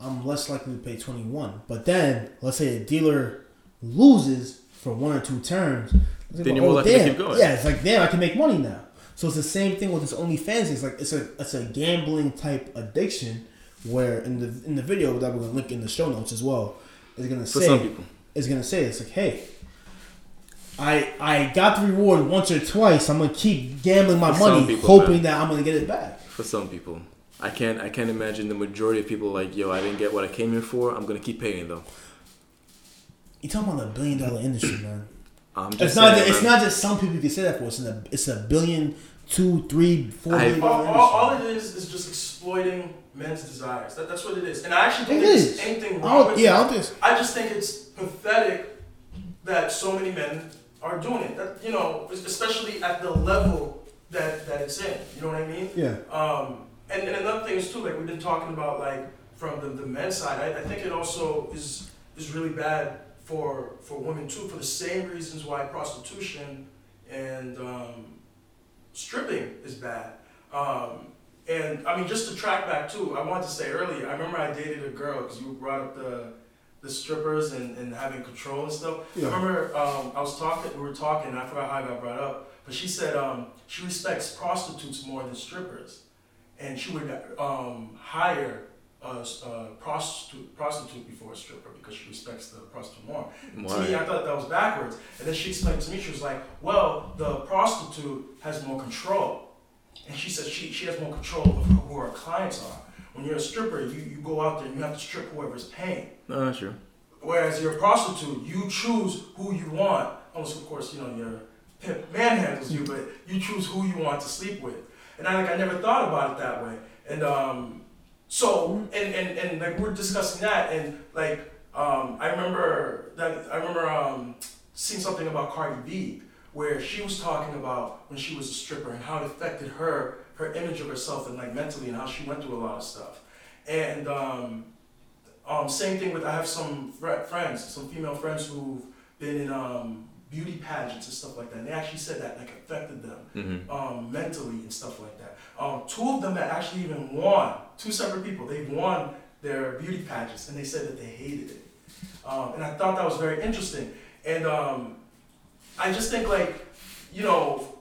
I'm less likely to pay twenty one. But then let's say the dealer loses for one or two turns. like, Then you're more likely to keep going. Yeah, it's like damn, I can make money now. So it's the same thing with this OnlyFans. It's like it's a it's a gambling type addiction where in the in the video that we're gonna link in the show notes as well is gonna For say is gonna say it's like hey. I, I got the reward once or twice. I'm gonna keep gambling my For money, people, hoping man. that I'm gonna get it back. For some people. I can't. I can't imagine the majority of people like, yo, I didn't get what I came here for. I'm gonna keep paying though. You talking about a billion dollar industry, man? I'm just It's not. saying, it's not just some people you can say that for. It's a. It's a billion, two, three, four I- billion All, all, all it is is just exploiting men's desires. That, that's what it is. And I actually It don't think is. there's anything I wrong don't, with yeah, I it. don't think. It's, I just think it's pathetic that so many men are doing it. That, you know, especially at the level that, that it's in. You know what I mean? yeah. Um, and, and another thing is too, like we've been talking about, like from the, the men's side, I, I think it also is is really bad for for women too, for the same reasons why prostitution and um, stripping is bad. Um, and I mean, just to track back too, I wanted to say earlier, I remember I dated a girl because you brought up the the strippers and, and having control and stuff. Yeah. I remember um, I was talking, we were talking, I forgot how I got brought up, but she said um, she respects prostitutes more than strippers, and she would um, hire a, a prostitute prostitute before a stripper because she respects the prostitute more. To me, I thought that was backwards, and then she explained to me, she was like, "Well, the prostitute has more control." And she said she, she has more control of who her clients are. When you're a stripper, you, you go out there and you have to strip whoever's paying. No, not true. Whereas you're a prostitute, you choose who you want. Unless, of course, you know, your pimp manhandles you, but you choose who you want to sleep with. And I like I never thought about it that way. And um, so and, and, and like we're discussing that and like um, I remember that I remember um, seeing something about Cardi B where she was talking about when she was a stripper and how it affected her her image of herself and like mentally and how she went through a lot of stuff. And um, um, same thing with I have some fr- friends, some female friends who've been in um, beauty pageants and stuff like that. And they actually said that like affected them hmm um, mentally and stuff like that. Um, two of them that actually even won, two separate people, they won their beauty pageants and they said that they hated it. Um, and I thought that was very interesting. And um, I just think like, you know,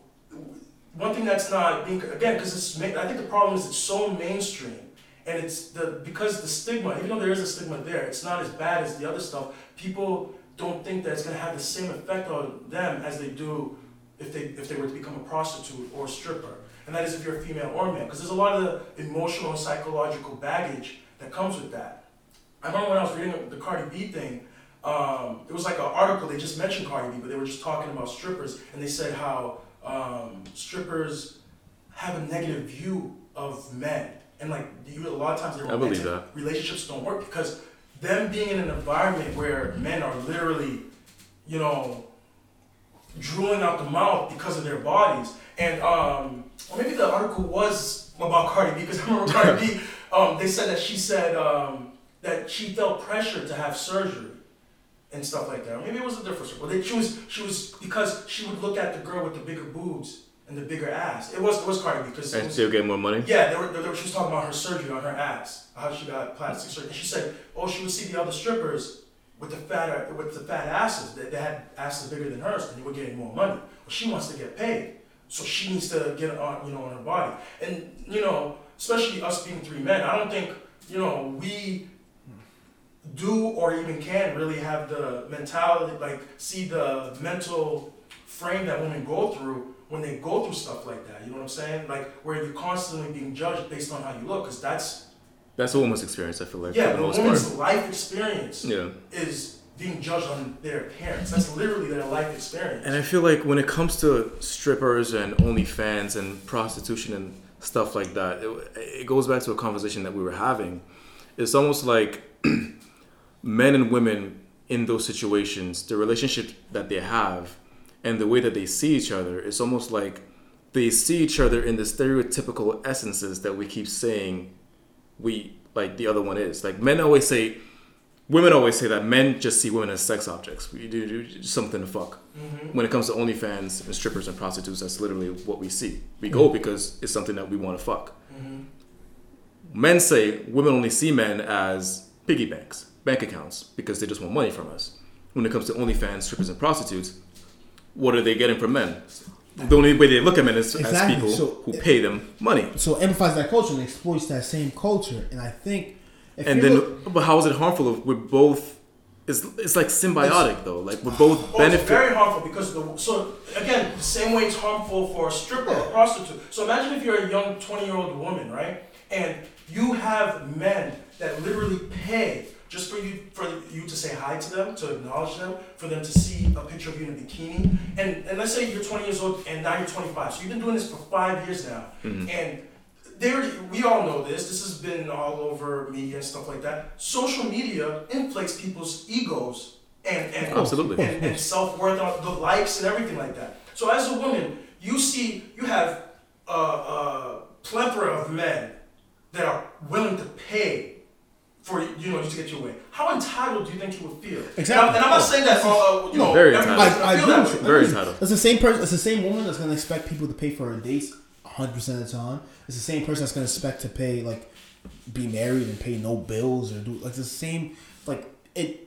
one thing that's not being again because it's I think the problem is it's so mainstream and it's the because the stigma even though there is a stigma there it's not as bad as the other stuff people don't think that it's going to have the same effect on them as they do if they if they were to become a prostitute or a stripper. And that is if you're a female or male because there's a lot of the emotional and psychological baggage that comes with that. I remember when I was reading the Cardi B thing um, it was like an article they just mentioned Cardi B but they were just talking about strippers and they said how um, strippers have a negative view of men, and like you, a lot of times their I believe romantic relationships don't work because them being in an environment where men are literally, you know, drooling out the mouth because of their bodies, and um, or maybe the article was about Cardi B because I remember Cardi B. Um, they said that she said um, that she felt pressure to have surgery and stuff like that. Maybe it was a different they, she was she was because she would look at the girl with the bigger boobs and the bigger ass. It was it was Cardi B because And was- still get more money. yeah, they were, they were, she was talking about her surgery on her ass, how she got plastic surgery. And she said, oh, she would see the other strippers with the fat with the fat asses. that they had asses bigger than hers, and they were getting more money. Well, she wants to get paid, so she needs to get on, you know, on her body. And you know, especially us being three men, I don't think you know we do or even can really have the mentality, like see the mental frame that women go through when they go through stuff like that. You know what I'm saying? Like where you're constantly being judged based on how you look, because that's That's a woman's experience. I feel like yeah, the most woman's part. life experience Yeah. is being judged on their appearance. That's literally their life experience. And I feel like when it comes to strippers and OnlyFans and prostitution and stuff like that, it, it goes back to a conversation that we were having. It's almost like men and women in those situations, the relationship that they have and the way that they see each other, it's almost like they see each other in the stereotypical essences that we keep saying we like the other one is. Like men always say women always say that men just see women as sex objects. We do, do something to fuck. Mm-hmm. When it comes to OnlyFans and strippers and prostitutes, that's literally what we see. We go mm-hmm. because it's something that we want to fuck. Mm-hmm. Men say women only see men as piggy banks, bank accounts, because they just want money from us. When it comes to OnlyFans, strippers, and prostitutes, what are they getting from men? The only way they look at men is Exactly. as people So- who pay them money. So it amplifies that culture and exploits that same culture. And I think, if And then, look- but how is it harmful if we're both? It's, it's like symbiotic though. Like we're both Oh, it's benefit. very harmful because the so again the same way it's harmful for a stripper or a prostitute. So imagine if you're a young twenty year old woman, right, and you have men that literally pay just for you for you to say hi to them, to acknowledge them, for them to see a picture of you in a bikini. And and let's say you're 20 years old and now you're 25, so you've been doing this for five years now, mm-hmm. and they already, we all know this. This has been all over media and stuff like that. Social media inflates people's egos and and oh, Absolutely. and, and self worth, uh, the likes and everything like that. So as a woman, you see, you have a, a plethora of men that are willing to pay for you know you to get your way. How entitled do you think you would feel? Exactly. And I'm, and I'm not saying that uh, you know Very entitled. gonna I, I feel agree that with way. you. Very entitled. It's the same person. It's the same woman that's gonna expect people to pay for her dates 100 percent of the time. It's the same person that's gonna expect to pay like be married and pay no bills or do like the same like it.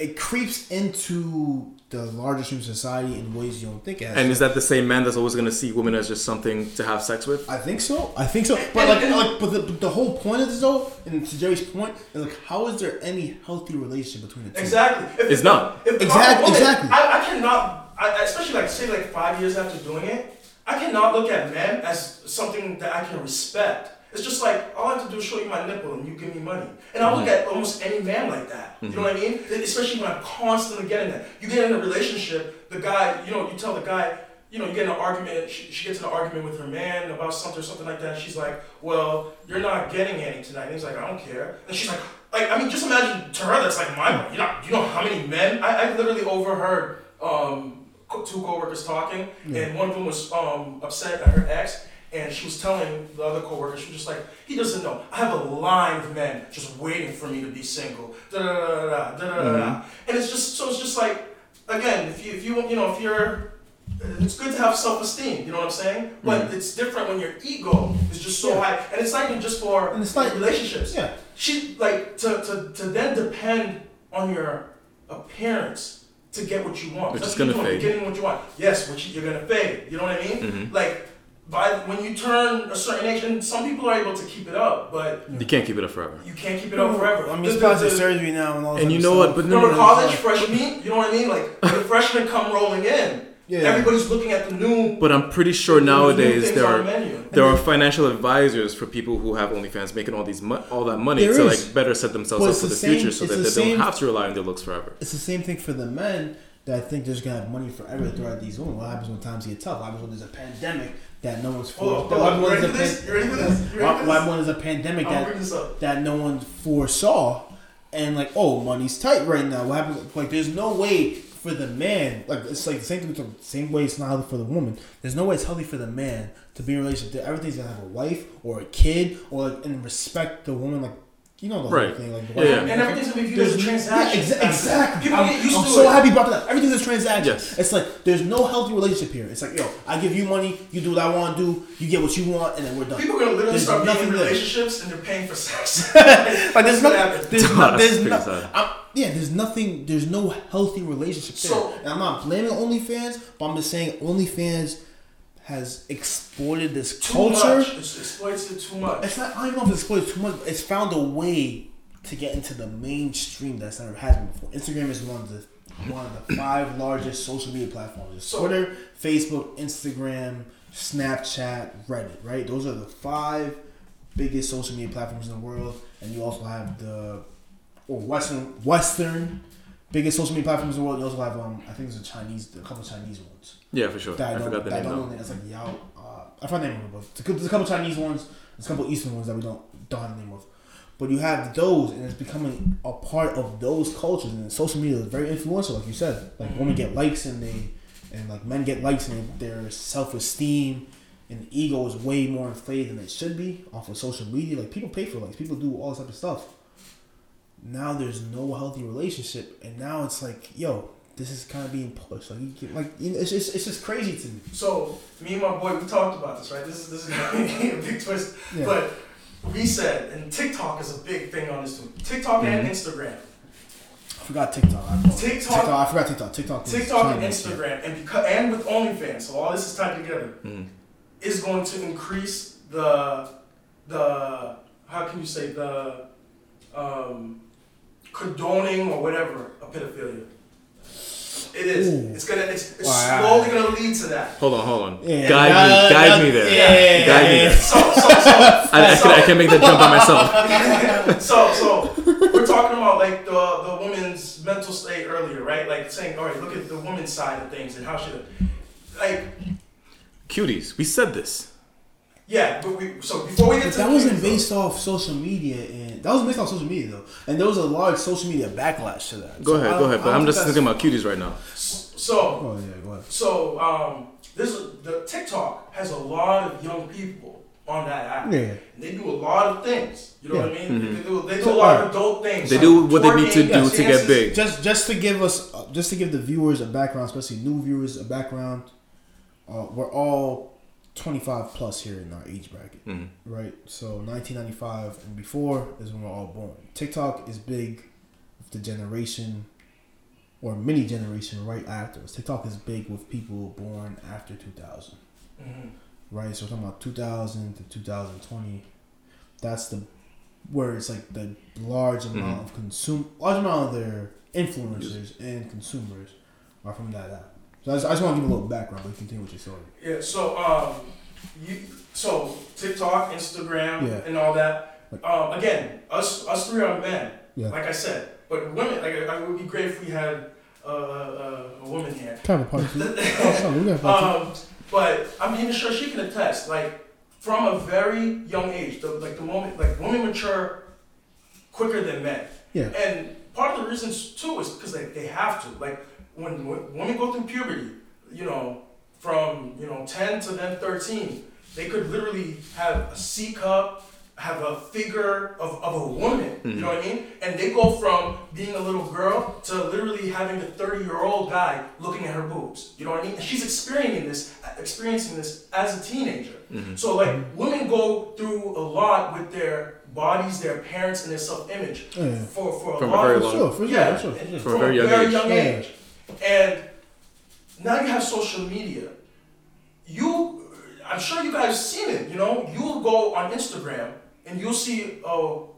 It creeps into the larger stream of society in ways you don't think it has. And is that the same man that's always going to see women as just something to have sex with? I think so. I think so. But like, like but the, the whole point of this though, and to Gerry's point, is like, how is there any healthy relationship between the two? Exactly. If, It's not. If, if Exact- woman, exactly. I, I cannot, I, especially like say like five years after doing it, I cannot look at men as something that I can respect. It's just like all I have to do is show you my nipple and you give me money, and I look at almost any man like that. You know what I mean? Especially when I'm constantly getting that. You get in a relationship, the guy, you know, you tell the guy. You know, you get in an argument. She, she gets in an argument with her man about something or something like that. And she's like, "Well, you're not getting any tonight." And he's like, "I don't care." And she's like, "Like, I mean, just imagine to her that's like my, you know, you know how many men? I, I literally overheard um, co- two coworkers talking, and one of them was um, upset at her ex, and she was telling the other coworker, she was just like, "He doesn't know. I have a line of men just waiting for me to be single." Da da da da da da da. da. And it's just so it's just like, again, if you if you want you know if you're it's good to have self-esteem, you know what I'm saying? But it's different when your ego is just so Yeah. high, and it's not even just for And it's like- relationships. Yeah. She like to, to, to then depend on your appearance to get what you want. Is gonna fade. Getting what you want. Yes, which you're gonna fade. You know what I mean? Mhm. Like by when you turn a certain age, and some people are able to keep it up, but You can't keep it up forever. you can't keep it up forever. I mean, The- it's plastic surgery now and all. And you know of what? But you no, no, in no, college, no. freshmen, you know what I mean? Like the freshmen come rolling in, Yeah. everybody's looking at the new. But I'm pretty sure the nowadays there are the menu. there are financial advisors for people who have OnlyFans making all these mo- all that money There to is. like better set themselves But up for the the same- future so that the they same- don't have to rely on their looks forever. It's the same thing for the men that I think they're just gonna have money forever to throw at these women. What happens when times get tough? What happens when there's a pandemic that no one's for? Hold on, hold on. what You happens ready when for there's this? a You ready for pan- this? You ready what- for this? happens when a pandemic that bring this up. that no one foresaw, and like, oh, money's tight right now. What happens? Like, there's no way for the man. Like, it's like the same thing. With the same way it's not healthy for the woman. There's no way it's healthy for the man to be in a relationship. That everything's gonna have a wife or a kid or and respect the woman like you know the Right. whole thing, like the Yeah, yeah. And everything's gonna be viewed as a transaction. Yeah, exa- exactly. People I'm, get used I'm to so it. happy you brought that up. Everything's a transaction. Yes. It's like there's no healthy relationship here. It's like yo, I give you money, you do what I want to do, you get what you want, and then we're done. People are gonna literally There's start being in nothing there. relationships and they're paying for sex. like there's That's no, what happened. there's That's no, there's pretty no, yeah, there's nothing, there's no healthy relationship there. So- and I'm not blaming OnlyFans, but I'm just saying OnlyFans has exploited this too culture. much. It's exploits it too much. It's not. I don't know if it's exploited too much. But it's found a way to get into the mainstream that's never has been before. Instagram is one of the one of the five largest social media platforms. It's Twitter, Facebook, Instagram, Snapchat, Reddit. Right. Those are the five biggest social media platforms in the world. And you also have the or Western Western biggest social media platforms in the world. You also have um I think there's a Chinese a couple of Chinese ones Yeah, for sure. that I, I don't, forgot the that name don't know. It's like Yao. Uh, I forgot the name of it, there's a couple Chinese ones. There's a couple Eastern ones that we don't don't have the name of. But you have those, and it's becoming a part of those cultures. And social media is very influential, like you said. Like women get likes, and they and like men get likes, and their self esteem and ego is way more inflated than it should be off of social media. Like people pay for likes, people do all this type of stuff. Now there's no healthy relationship, and now it's like, yo, this is kind of being pushed. Like, you get, like you know, it's just it's just crazy to me. So me and my boy, we talked about this, right? This is this is gonna be a big twist. Yeah. But we said, and TikTok is a big thing on this too. TikTok and Mm-hmm. Instagram. I forgot TikTok. I. TikTok- TikTok. I forgot TikTok. TikTok. TikTok and Instagram, and because and with OnlyFans, so all this is tied together, Mm. is going to increase the the how can you say the um, condoning or whatever of pedophilia. It is. Ooh. It's gonna. It's, it's Wow. slowly gonna lead to that. Hold on, hold on. Yeah, guide yeah, me, guide yeah, me there. yeah, guide me there. So so so I, I, can, I can make that jump by myself. so so we're talking about like the the woman's mental state earlier, right? Like saying, all right, look at the woman's side of things and how should like Cuties, we said this. yeah, but we so before we get But to that the wasn't cuties, though, based off social media, and that was based on social media though, and there was a large social media backlash to that. Go So ahead, I, go ahead. But I'm just thinking about cuties right now. So Oh yeah, go ahead. so um this the TikTok has a lot of young people on that app. Yeah. And they do a lot of things. You know what I Yeah. mean? They do they do So, a lot alright. of adult things. They like do what they need to twerking, do to get big. Just just to give us, uh, just to give the viewers a background, especially new viewers a background. Uh, we're all 25 plus here in our age bracket, Mhm. right? So 1995 and before is when we're all born. TikTok is big with the generation or mini generation right after us. TikTok is big with people born after 2000 Mhm. right? So we're talking about 2000 to 2020. That's the where it's like the large amount of consume, large amount of their influencers and consumers are from that app. So I just, I just want to give a little background, but continue with your story. Yeah, so um, you so TikTok, Instagram, Yeah. and all that. Um, again, us us three are men. Yeah. Like I said, but women. Like it would be great if we had uh, uh, a woman here. Kind of a part two. No, we got a part Um, but I'm even sure she can attest. Like from a very young age, the, like the moment, like women mature quicker than men. Yeah. And part of the reasons too is because they, they have to. Like when, when women go through puberty, you know, from you know 10 to then 13, they could literally have a C cup, have a figure of, of a woman. You know mm-hmm. what I mean? And they go from being a little girl to literally having a 30 year old guy looking at her boobs. You know what I mean? And she's experiencing this, experiencing this as a teenager. Mm-hmm. So like women go through a lot with their bodies, their parents, and their self image Yeah. for for a From a very long- Sure, for sure, yeah, for sure. and yeah. For a very young age. young Yeah. age. And now you have social media. You, I'm sure you guys have seen it. You know, you'll go on Instagram and you'll see a,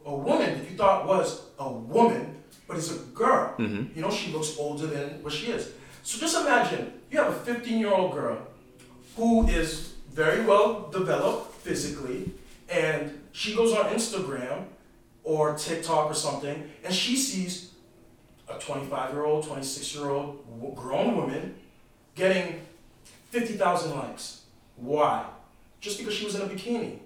a woman that you thought was a woman, but it's a girl. Mhm. You know, she looks older than what she is. So just imagine you have a 15 year old girl who is very well developed physically, and she goes on Instagram or TikTok or something, and she sees a 25 year old, 26 year old grown woman getting 50,000 likes. Why? Just because she was in a bikini.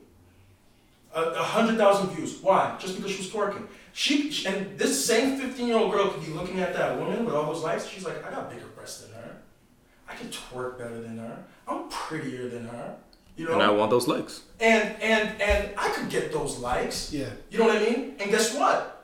A, a hundred thousand views. Why? Just because she was twerking. She she- and this same 15 year old girl could be looking at that woman with all those likes. She's like, I got bigger breasts than her. I can twerk better than her. I'm prettier than her. You know. And I want those likes. And and and I could could get those likes. Yeah. You know what I mean? And guess what?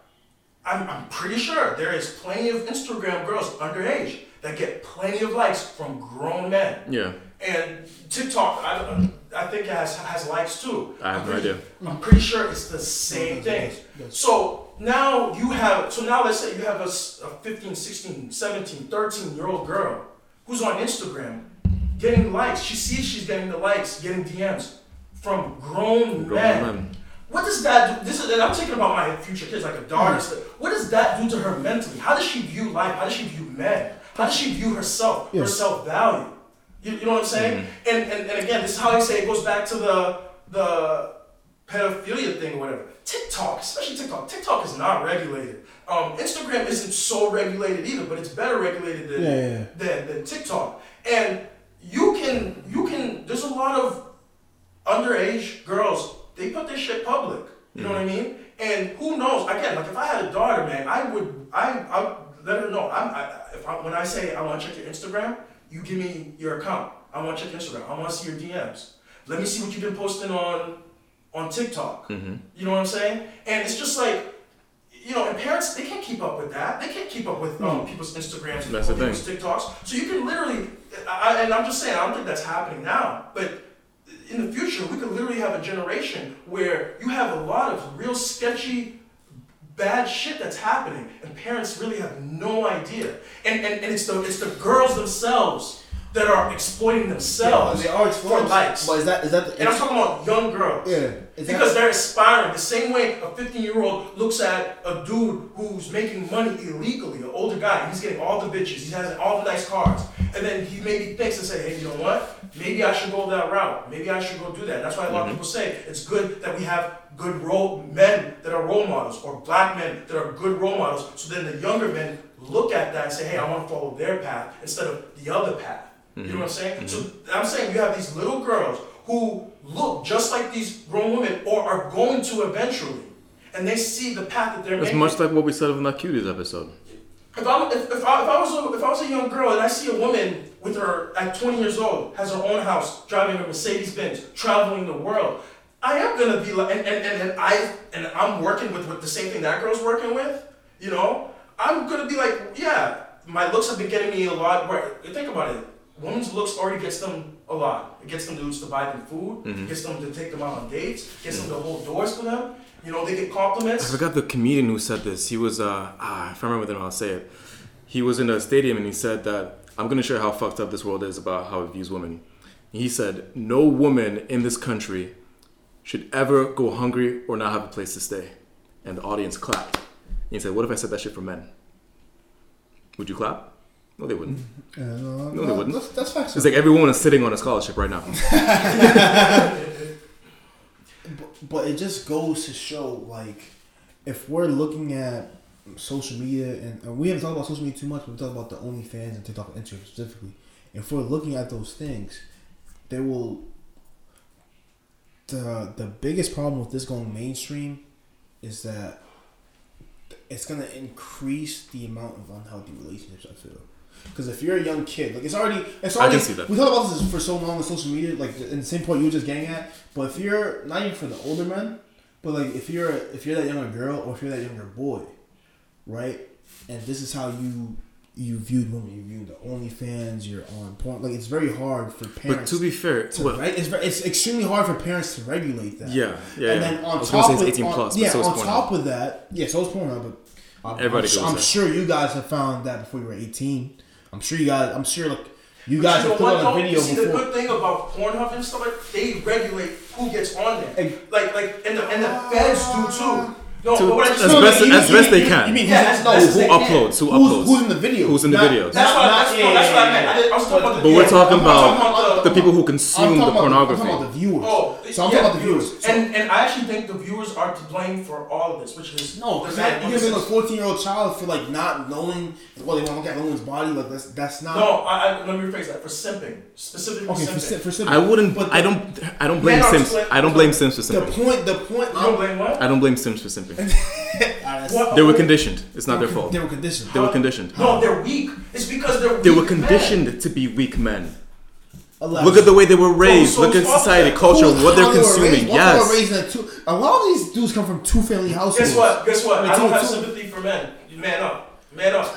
I'm, I'm pretty sure there is plenty of Instagram girls underage that get plenty of likes from grown men. Yeah. And TikTok, I, I think it has has likes too. I have I'm no pretty- idea. I'm pretty sure it's the same Yes, thing. yes, yes. So now you have, so now let's say you have a 15, 16, 17, 13 year old girl who's on Instagram getting likes. She sees she's getting the likes, getting DMs from grown, Grown men. men. What does that do? This is, and I'm thinking about my future kids, like a daughter. stuff. What does that do to her mentally? How does she view life? How does she view men? How does she view herself, her self value? You, you know what I'm saying? And, and and again, this is how I say it goes back to the the pedophilia thing or whatever. TikTok, especially TikTok. TikTok is not regulated. Um, Instagram isn't so regulated either, but it's better regulated than, yeah, yeah. than, than TikTok. And you can you can there's a lot of underage girls, they put this shit public. You know what I mean? And who knows? Again, like if I had a daughter, man, I would I I let her know. I'm I, if I, when I say I want to check your Instagram, you give me your account. I want to check your Instagram. I want to see your DMs. Let me see what you've been posting on on TikTok. Mm-hmm. You know what I'm saying? And it's just like, you know, and parents they can't keep up with that. They can't keep up with um, people's Instagrams and people's TikToks. So you can literally, I- and I'm just saying, I don't think that's happening now, but in the future, we could literally have a generation where you have a lot of real sketchy, bad shit that's happening, and parents really have no idea. And and, and it's the it's the girls themselves that are exploiting themselves they are for exposed. likes. But is that is that the And I'm talking about young girls. yeah? That, Because they're aspiring the same way a 15 year old looks at a dude who's making money illegally, an older guy, he's getting all the bitches, he has all the nice cars, and then he maybe thinks and say, hey, you know what? Maybe I should go that route. Maybe I should go do that. That's why a lot of mm-hmm. people say it's good that we have good role men that are role models or black men that are good role models. So then the younger men look at that and say, hey, I want to follow their path instead of the other path. You know mm-hmm. what I'm saying? So mm-hmm. I'm saying you have these little girls who look just like these grown women or are going to eventually, and they see the path that they're It's making. much like what we said in that cuties episode. If, I'm, if, if, I, if, I was a, if I was a young girl and I see a woman with her at 20 years old, has her own house, driving a Mercedes Benz, traveling the world, I am gonna be like, and, and, and, and I and I'm working with, with the same thing that girl's working with, you know. I'm gonna be like, yeah, my looks have been getting me a lot. Where think about it, women's looks already gets them a lot. It gets them dudes to buy them food, gets them to take them out on dates, gets them to hold doors for them. You know, they get compliments. I forgot the comedian who said this. He was, uh, ah, if I remember then I'll say it. He was in a stadium and he said that, I'm going to show you how fucked up this world is about how it views women. He said, no woman in this country should ever go hungry or not have a place to stay. And the audience clapped. And he said, what if I said that shit for men? Would you clap? No, they wouldn't. Yeah, no, No, they wouldn't. That's, that's facts. It's like every woman is sitting on a scholarship right now. But, but it just goes to show, like, if we're looking at social media, and, and we haven't talked about social media too much, but we talk about the OnlyFans and TikTok and Instagram specifically. If we're looking at those things, they will. The the biggest problem with this going mainstream is that it's gonna increase the amount of unhealthy relationships. I feel. Because if you're a young kid, like it's already, it's I already. can see that. We talked about this for so long on social media, like in the same point you were just getting at. But if you're not even for the older men, but like if you're if you're that younger girl or if you're that younger boy, right? And this is how you you viewed women. You viewed the OnlyFans. You're on porn. Like it's very hard for parents. But to be fair, to, well, right? It's very, it's extremely hard for parents to regulate that. yeah, yeah, and yeah. then I on was gonna top say it's of 18 on- plus, yeah, so on top of that, yeah, so Pornhub. But I'm, Everybody I'm, I'm sure you guys have found that before you were 18. I'm sure you guys. I'm sure like you But guys you have put on a video see, the good thing about Pornhub and stuff like they regulate who gets on there. Like, like, and the and the feds do too. No, To- but what I as No, no, best- mean- as best you they mean- can. You mean Yeah, who's, as no, who, Who uploads? Who who's, uploads? who's in the video? Who's in the Not- videos? That's what, not- that's, no, that's what I meant. I, didn't- talking about the But we're talking I'm about talking the people who consume talking the about pornography. I'm talking about the viewers. Oh, so I'm yeah, talking about the viewers. So- and and I actually think the viewers are to blame for all of this, which is No, the because fact you that give a 14 year old child for like not knowing what they want to look at a woman's body. Like that's that's not. No, I, I, let me rephrase that. For simping, specifically Okay, simping. for, si- for simple. I wouldn't. But I don't. I don't blame Men are simps. I don't blame simps for simping. The point. The point. you don't blame what? I don't blame simps for simping. Alright, What? They were conditioned. It's not their They fault. They were conditioned. They were conditioned. No, they're weak. It's because they're They weak were men. conditioned to be weak men. 11. Look at the way they were raised. so Look at society, that. culture, Who- what they're how they were consuming. what Yes. raised in a, two, a lot of these dudes come from two family households. Guess what? Guess what? Wait, I don't two- have two- sympathy for men. You Man up. Man up.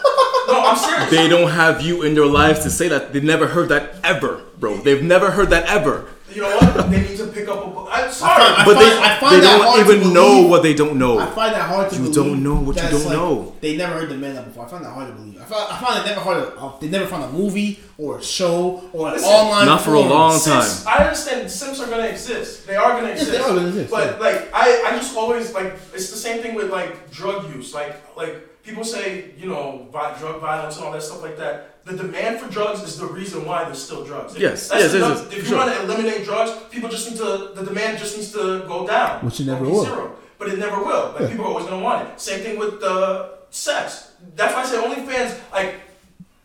No, I'm serious. They don't have you in their lives to say that. They've never heard that ever, bro. They've never heard that ever. You know what? They need to pick up a book. I'm sorry. I But find- they, I find they that don't hard to even know what they don't know. I find that hard to You believe. You don't know what you don't like know. They never heard the man up before. I find that hard to believe. I find, I find they never heard. A, uh, they never found a movie or a show or an Listen, online. not for a long simps, time. I understand simps are gonna exist. They are gonna Yes, exist. they are gonna exist, But yeah. like I, I just always like it's the same thing with like drug use. Like like people say, you know, drug violence and all that stuff like that. The demand for drugs is the reason why there's still drugs. Yes, yes, the yes, yes, If you sure. want to eliminate drugs, people just need to. The demand just needs to go down. Which it never be will. Zero. But it never will. Like people are always gonna want it. Same thing with uh, sex. That's why I say OnlyFans. Like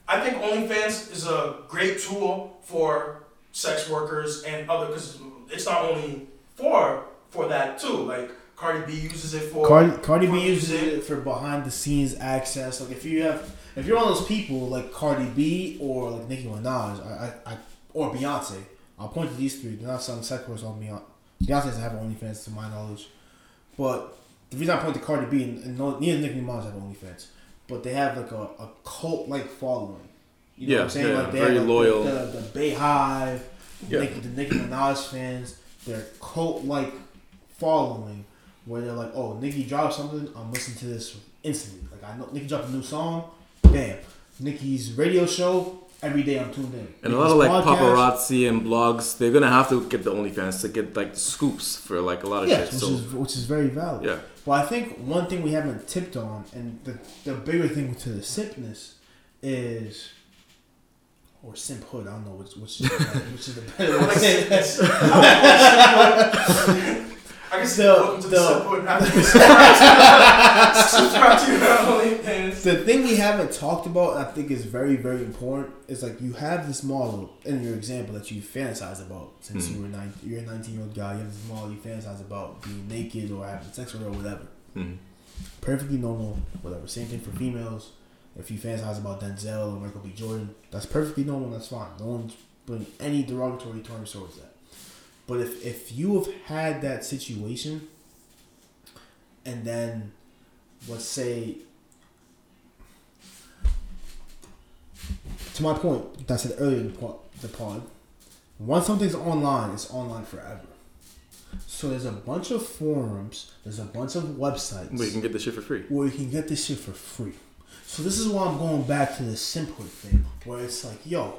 I think OnlyFans is a great tool for sex workers and other because it's not only for for that too. Like Cardi B uses it for Cardi, Cardi B uses it for behind the scenes access. Like if you have, if you're one of those people like Cardi B or like Nicki Minaj, I, I, I or Beyonce, I'll point to these three. They're not selling sex workers on Beyonce. Beyonce doesn't have OnlyFans to my knowledge, but the reason I point to Cardi B and, and no, neither Nicki Minaj have OnlyFans, but they have like a, a cult like following. You know Yeah, what I'm saying? yeah, like they very have, like, loyal. The, the, the BeyHive, Yeah. Nicki, the Nicki Minaj fans, their cult like following where they're like, oh, Nicki dropped something, I'm listening to this instantly. Like I know Nicki dropped a new song, bam. Nicki's radio show, every day I'm tuned in. And a lot of like podcast, paparazzi and blogs, they're gonna have to get the OnlyFans to get like the scoops for like a lot of Yes, shit. which So is which is very valid. yeah, But I think one thing we haven't tipped on, and the the bigger thing to the simpness is. Or simphood, I don't know which which is, which is the better way to say that. I guess The- welcome to the, the- Subwood. Subscribe to- your OnlyFans. The thing we haven't talked about, I think is very, very important, is like you have this model in your example that you fantasize about since Mhm. you were nine, you're a 19 year old guy. You have this model you fantasize about being naked or having sex with her or whatever. Mhm. Perfectly normal, whatever. Same thing for females. If you fantasize about Denzel or Michael B. Jordan, that's perfectly normal. That's fine. No one's putting any derogatory terms towards that. But if if you have had that situation, and then let's say to my point that I said earlier in the pod, once something's online, it's online forever. So there's a bunch of forums, there's a bunch of websites but you can get this shit for free. where you can get this shit for free. So this is why I'm going back to the simpler thing, where it's like, yo,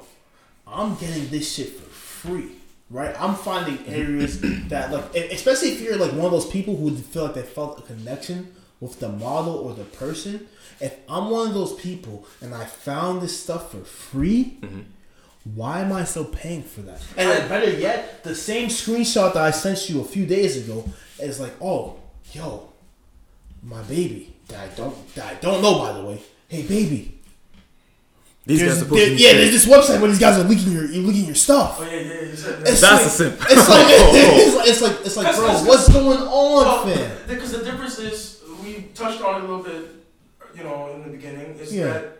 I'm getting this shit for free, right? I'm finding areas that like, especially if you're like one of those people who feel like they felt a connection with the model or the person. If I'm one of those people and I found this stuff for free, mm-hmm. why am I still paying for that? And then better yet, the same screenshot that I sent you a few days ago is like, oh, yo, my baby that I don't that I don't know by the way. Hey baby, These there's, guys are supposed there- yeah, there's this website where these guys are leaking your you're leaking your stuff. Oh yeah, yeah. You said It's that. That's like, a simp. It's like it's like it's like, it's like bro, what's going on, fam? Because the difference is, we touched on it a little bit, you know, in the beginning, is Yeah. that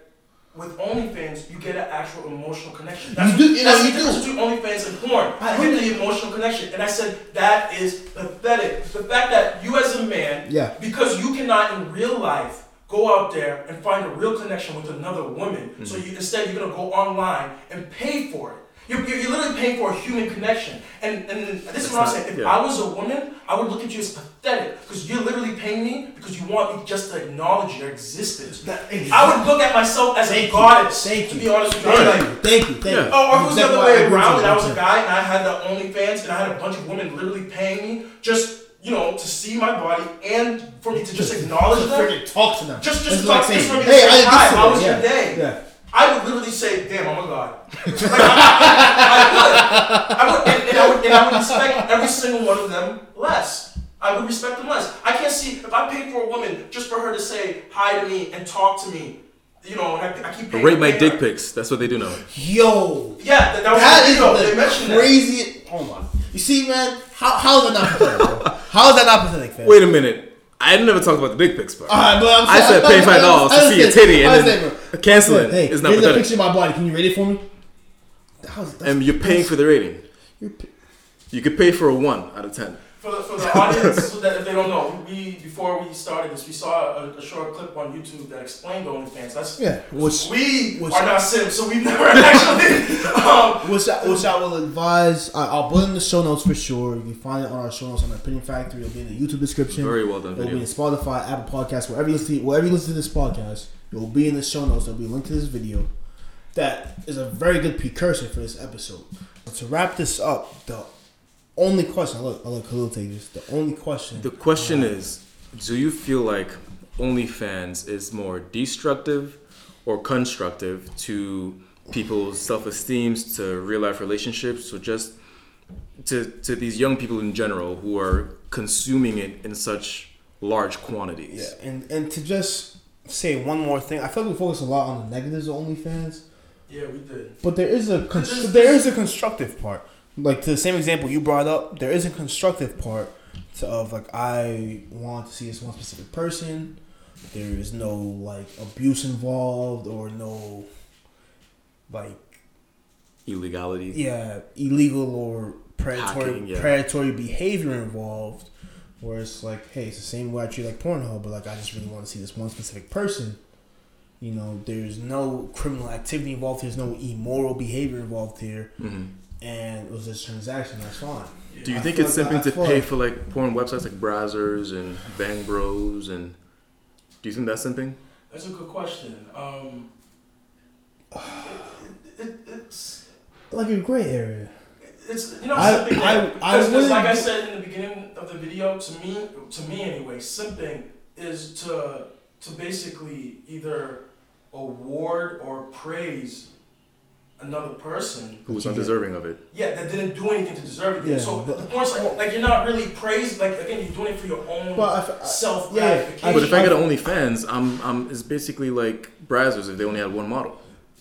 with OnlyFans, you get an actual emotional connection. You That's, do- you know, that's you the do. difference between OnlyFans and porn. I you get the emotional connection. And I said, that is pathetic. The fact that you as a man, Yeah. because you cannot in real life go out there and find a real connection with another woman. Hmm. So you instead you're gonna go online and pay for it. You're, you're, you're literally paying for a human connection. And and this is what I'm not- saying. If yeah. I was a woman, I would look at you as pathetic because you're literally paying me because you want me just to acknowledge your existence. That- I would look at myself as Thank a you. goddess. Thank to you. be honest with you. Thank I'm you, thank you, thank Yeah. you. Oh, or if it was the other way I agree with around you, and I was a guy and I had the OnlyFans and I had a bunch of women literally paying me just, you know, to see my body and for me to just acknowledge them. freaking talk to them. Just- just talk- like just for me to hey, say I hi, how today." was your yeah. day? Yeah. I would literally say, damn, I'm a god. Like, I, I would. I would and, and I would, and I would respect every single one of them less. I would respect them less. I can't see if I paid for a woman just for her to say hi to me and talk to me. You know, and I, I keep paying. Rate my dick pics. That's what they do now. Yo, Yeah, that, that was that the is video. They the mentioned that. Oh my! You see, man, how how is that not pathetic? How is that not pathetic, fam? Wait a minute. I never talked about the dick pics part. Alright, but I'm I said pay five dollars to see a titty and then cancel it. Hey, It's not here's a picture of my body. Can you rate it for me? that was, that's, and you're paying for the rating. you're p- You could pay for a one out of ten. For the, for the audience, that if they don't know, we before we started this, we saw a, a short clip on YouTube that explained OnlyFans. That's yeah. Which we which- are not simps, so we've never actually. Um, which I, which I will advise. I, I'll put in the show notes for sure. You can find it on our show notes on the Opinion Factory. It'll be in the YouTube description. Very well done It'll be in Spotify, Apple Podcasts, wherever you listen to, wherever you listen to this podcast. It will be in the show notes. There'll be a link to this video. That is a very good precursor for this episode. But to wrap this up, the only question I look, I look, Khelil take this. The only question. The question um, is, do you feel like OnlyFans is more destructive or constructive to people's self-esteem, to real life relationships, or just to to these young people in general who are consuming it in such large quantities? Yeah, and and to just say one more thing, I feel like we focus a lot on the negatives of OnlyFans. yeah, we did. But there is a con- there is a constructive part. Like to the same example you brought up, there is a constructive part to, of like I want to see this one specific person. There is no like abuse involved or no like Illegality. yeah illegal or predatory Hacking, yeah. predatory behavior involved. Where it's like, hey, it's the same way I treat like Pornhub, but like I just really want to see this one specific person. You know, there's no criminal activity involved. There's no immoral behavior involved here, hmm and it was this transaction. That's fine. Do you I think it's like- simping I to pay like- for like porn websites like Brazzers and Bang Bros and do you think that's simping? That's a good question. Um, it, it, it's Like a gray area. it's you know I- simping. I- I because, because like I said in the beginning of the video, to me, to me anyway, simping is to to basically either award or praise another person. who was undeserving of it? Yeah, that didn't do anything to deserve it. Yeah, so but- the point's like, like you're not really praised. Like again, you're doing it for your own But I f- I- self yeah. But if I get OnlyFans, I'm I'm it's basically like Brazzers if they only had one model.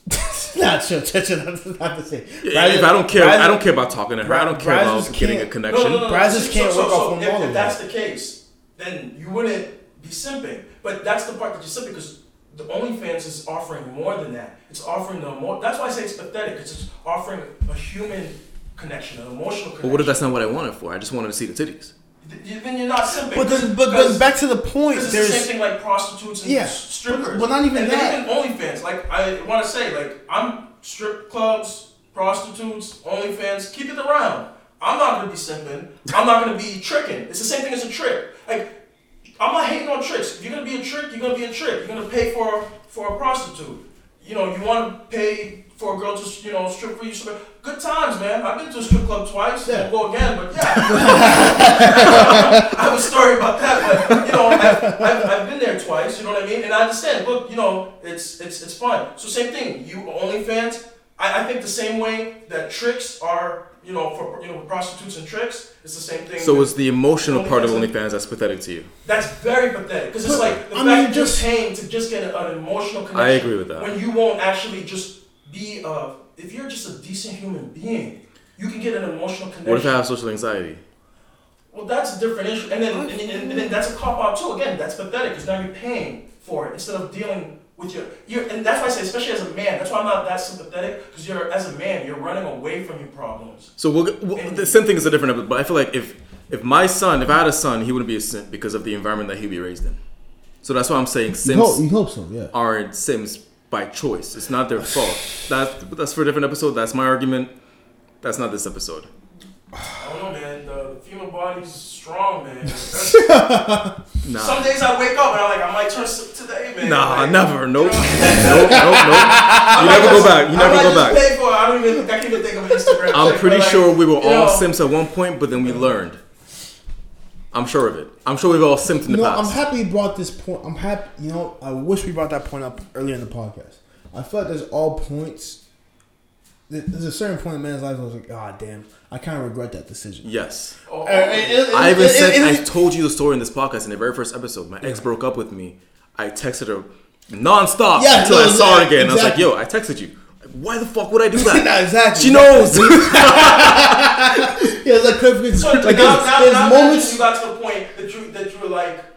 Not sure. That's not to say. Yeah, if I don't care, I don't care about talking to her. I don't care Brazzers about getting a connection. No, no, no, no. Brazzers So- can't so, work so, off so one if, model, if that's the case, then you wouldn't be simping. But that's the part that you're simping because the OnlyFans is offering more than that. It's offering the more. That's why I say it's pathetic because it's offering a human connection, an emotional connection. But what if that's not what I wanted for? I just wanted to see the titties. Th- Then you're not simping. But then, but Because- then back to the point. Because it's the same thing like prostitutes and Yeah, strippers. but- but not even and, that. And even OnlyFans. Like I want to say, like I'm strip clubs, prostitutes, OnlyFans. Keep it around. I'm not gonna be simping. I'm not gonna be tricking. It's the same thing as a trick. Like I'm not hating on tricks. If you're gonna be a trick, you're gonna be a trick. You're gonna pay for for a prostitute. You know, you want to pay for a girl to you know strip for you. strip- Good times, man. I've been to a strip club twice. Yeah. Won't go again, but yeah. I have a story about that, but you know, I've, I've, I've been there twice. You know what I mean? And I understand. Look, you know, it's it's it's fun. So same thing. You OnlyFans. I, I think the same way that tricks are, you know, for you know prostitutes and tricks. It's the same thing. So it's the emotional part of OnlyFans. OnlyFans that's pathetic to you. that's very pathetic because it's like the I fact mean, just- you're paying to just get an, an emotional connection. I agree with that. When you won't actually just be a, if you're just a decent human being, you can get an emotional connection. What if I have social anxiety? Well, that's a different issue, and then and, and, and then that's a cop out too. Again, that's pathetic because now you're paying for it instead of dealing with your. You're, and that's why I say, especially as a man, that's why I'm not that sympathetic because you're as a man, you're running away from your problems. So we'll, we'll, the same thing is a different episode, but I feel like if if my son, if I had a son, he wouldn't be a simp because of the environment that he'd be raised in. So that's why I'm saying you hope, simps you hope so. Yeah. aren't simps by choice. It's not their fault. That's that's for a different episode. That's my argument. That's not this episode. I don't know, man. The female body's strong, man. Nah, Some days I wake up and I'm like, I might turn s- today, man. nah, Like, never. you Nope, know? nope, nope, nope. I You might never go just- back. You never go just back. Pay for it. I don't even. I can't even think of an Instagram. I'm chick, pretty like, sure we were all know, simps at one point, but then we learned. I'm sure of it. I'm sure we've all simped in You the know, I'm happy you brought this point. I'm happy. You know, I wish we brought that point up earlier in the podcast. I feel like there's all points. There- There's a certain point in man's life where I was like, God damn, I kind of regret that decision. Yes. Oh, Uh, it- it- I even said I told you the story in this podcast in the very first episode. My ex broke up with me. I texted her nonstop Yeah, until no, I saw her yeah, again. I was like, "Yo, I texted you. Why the fuck would I do that?" Nah, exactly. She knows. Yeah, it's like, 'cause it's- So like now, there's, now, there's now moments. you got to the point that you that you were like,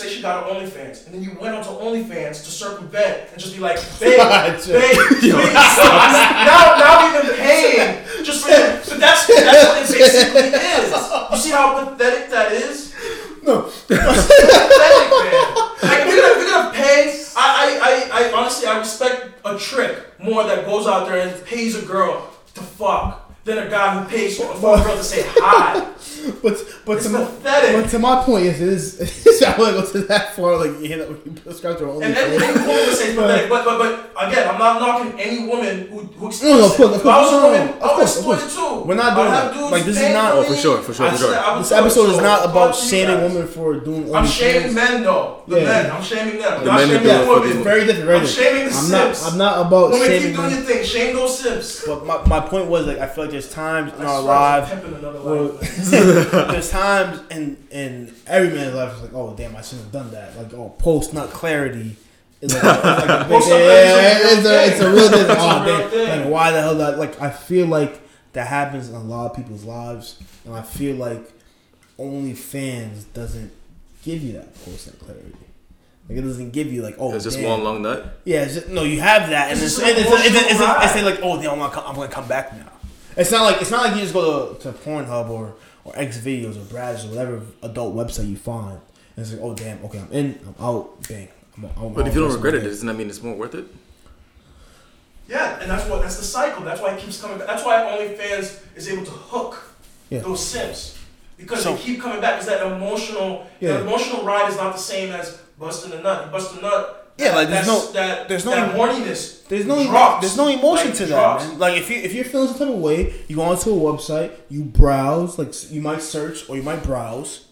say she got her OnlyFans, and then you went onto OnlyFans to circumvent and just be like, babe, babe, please, now, now even paying just for. But that's that's what it basically is. You see how pathetic that is? No. pathetic, man. Like we're gonna, we're gonna pay. I, I, I, I honestly, I respect a trick more that goes out there and pays a girl to fuck than a guy who pays for, for a girl to say hi. But but It's to my, but to my point, it is. I wouldn't go to that far. Like you know, you subscribe to And any, any OnlyFans. woman would say it's pathetic, but, but but again, I'm not knocking any woman who who No, no, of course, of If I was course, no, no, woman, no, of I would course, of course. too. We're not doing that. Like, this is not- oh, for sure, for sure, for sure. Would This episode is not about shaming women for doing I'm shaming men though. The Yeah. men. I'm shaming them. The not men shaming the women. the- Very different. Very I'm shaming the I'm not. I'm not about shaming. Women, keep doing your thing. Shame those simps. But my, my point was like I feel like there's times in I our lives pimping where there's times in in every man's life it's like oh damn I shouldn't have done that like oh post nut clarity is like, it's like a big, yeah, clarity is a real it's a, it's a real thing. Oh, real damn. thing. Like why the hell that like I feel like that happens in a lot of people's lives and I feel like OnlyFans doesn't give you that post nut clarity. Like it doesn't give you like oh It's just damn. one long nut. Yeah, it's just, no, you have that, and It's it's, just it's, it's, it's, it's, it's, like, oh, damn, I'm gonna, come, I'm gonna come back now. It's not like it's not like you just go to, to Pornhub or or X videos or Brazzers or whatever adult website you find, and it's like, oh, damn, okay, I'm in, I'm out, bang. I'm, I'm But if you don't regret it, doesn't that mean it's more worth it? Yeah, and that's what that's the cycle. That's why it keeps coming back. That's why OnlyFans is able to hook Yeah. those simps because So- they keep coming back. Is that emotional? Yeah. The emotional ride is not the same as busting a nut. You bust a nut. Yeah, like, there's that's- no- that, there's no that em- horniness. There's no drops. there's no emotion Like, to drops. that, man. Like if you if you're feeling some type of way, you go onto a website, you browse, like you might search or you might browse,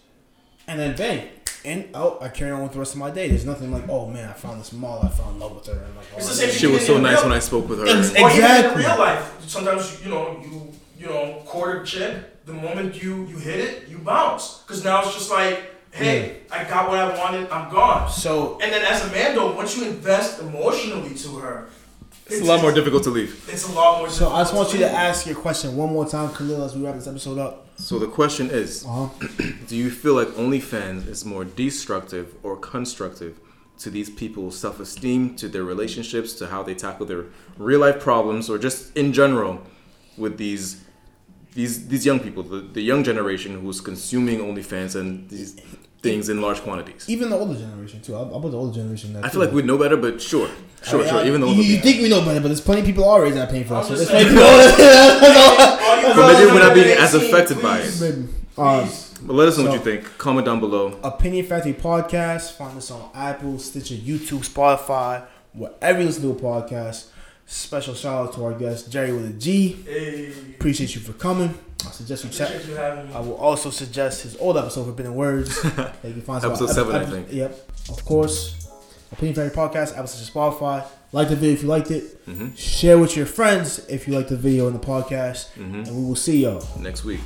and then bang, and out. I carry on with the rest of my day. There's nothing like, oh man, I found this model, I fell in love with her, and like, oh, It's the same She was so nice real- when I spoke with her. Ex- Or even in Exactly. real life, sometimes you know you you know court a chick. The moment you you hit it, you bounce because now it's just like, hey, I got what I wanted. I'm gone. So And then as a man though, once you invest emotionally to her, It's a lot more difficult to leave. It's a lot more. So I just want you to ask your question one more time, Khelil, as we wrap this episode up. So the question is, Uh-huh. do you feel like OnlyFans is more destructive or constructive to these people's self-esteem, to their relationships, to how they tackle their real life problems, or just in general with these these these young people, the, the young generation who's consuming OnlyFans and these things in large quantities? Even the older generation too. I'll, I'll put the older generation. There I feel like we know better, but sure, sure, I mean, sure. I- Even though you, you think we know better, but there's plenty of people our age that are paying for I'm us. So just there's saying. plenty of people. But maybe we're not under being as 18, affected by it. Maybe. Um. But let us know what you think. Comment down below. Opinion Factory Podcast. Find us on Apple, Stitcher, YouTube, Spotify, wherever you listen to a podcast. Special shout out to our guest Gerry with a G. Hey, Appreciate you for coming. I suggest you check. appreciate you having me. I will also suggest his old episode for Been in Words. that you can find Episode ep- seven, I ep- think. Yep, of course. Opinion Factory Podcast. Apple, Stitcher, Spotify. Like the video if you liked it. hmm Share with your friends if you like the video and the podcast. hmm And we will see y'all. Next week.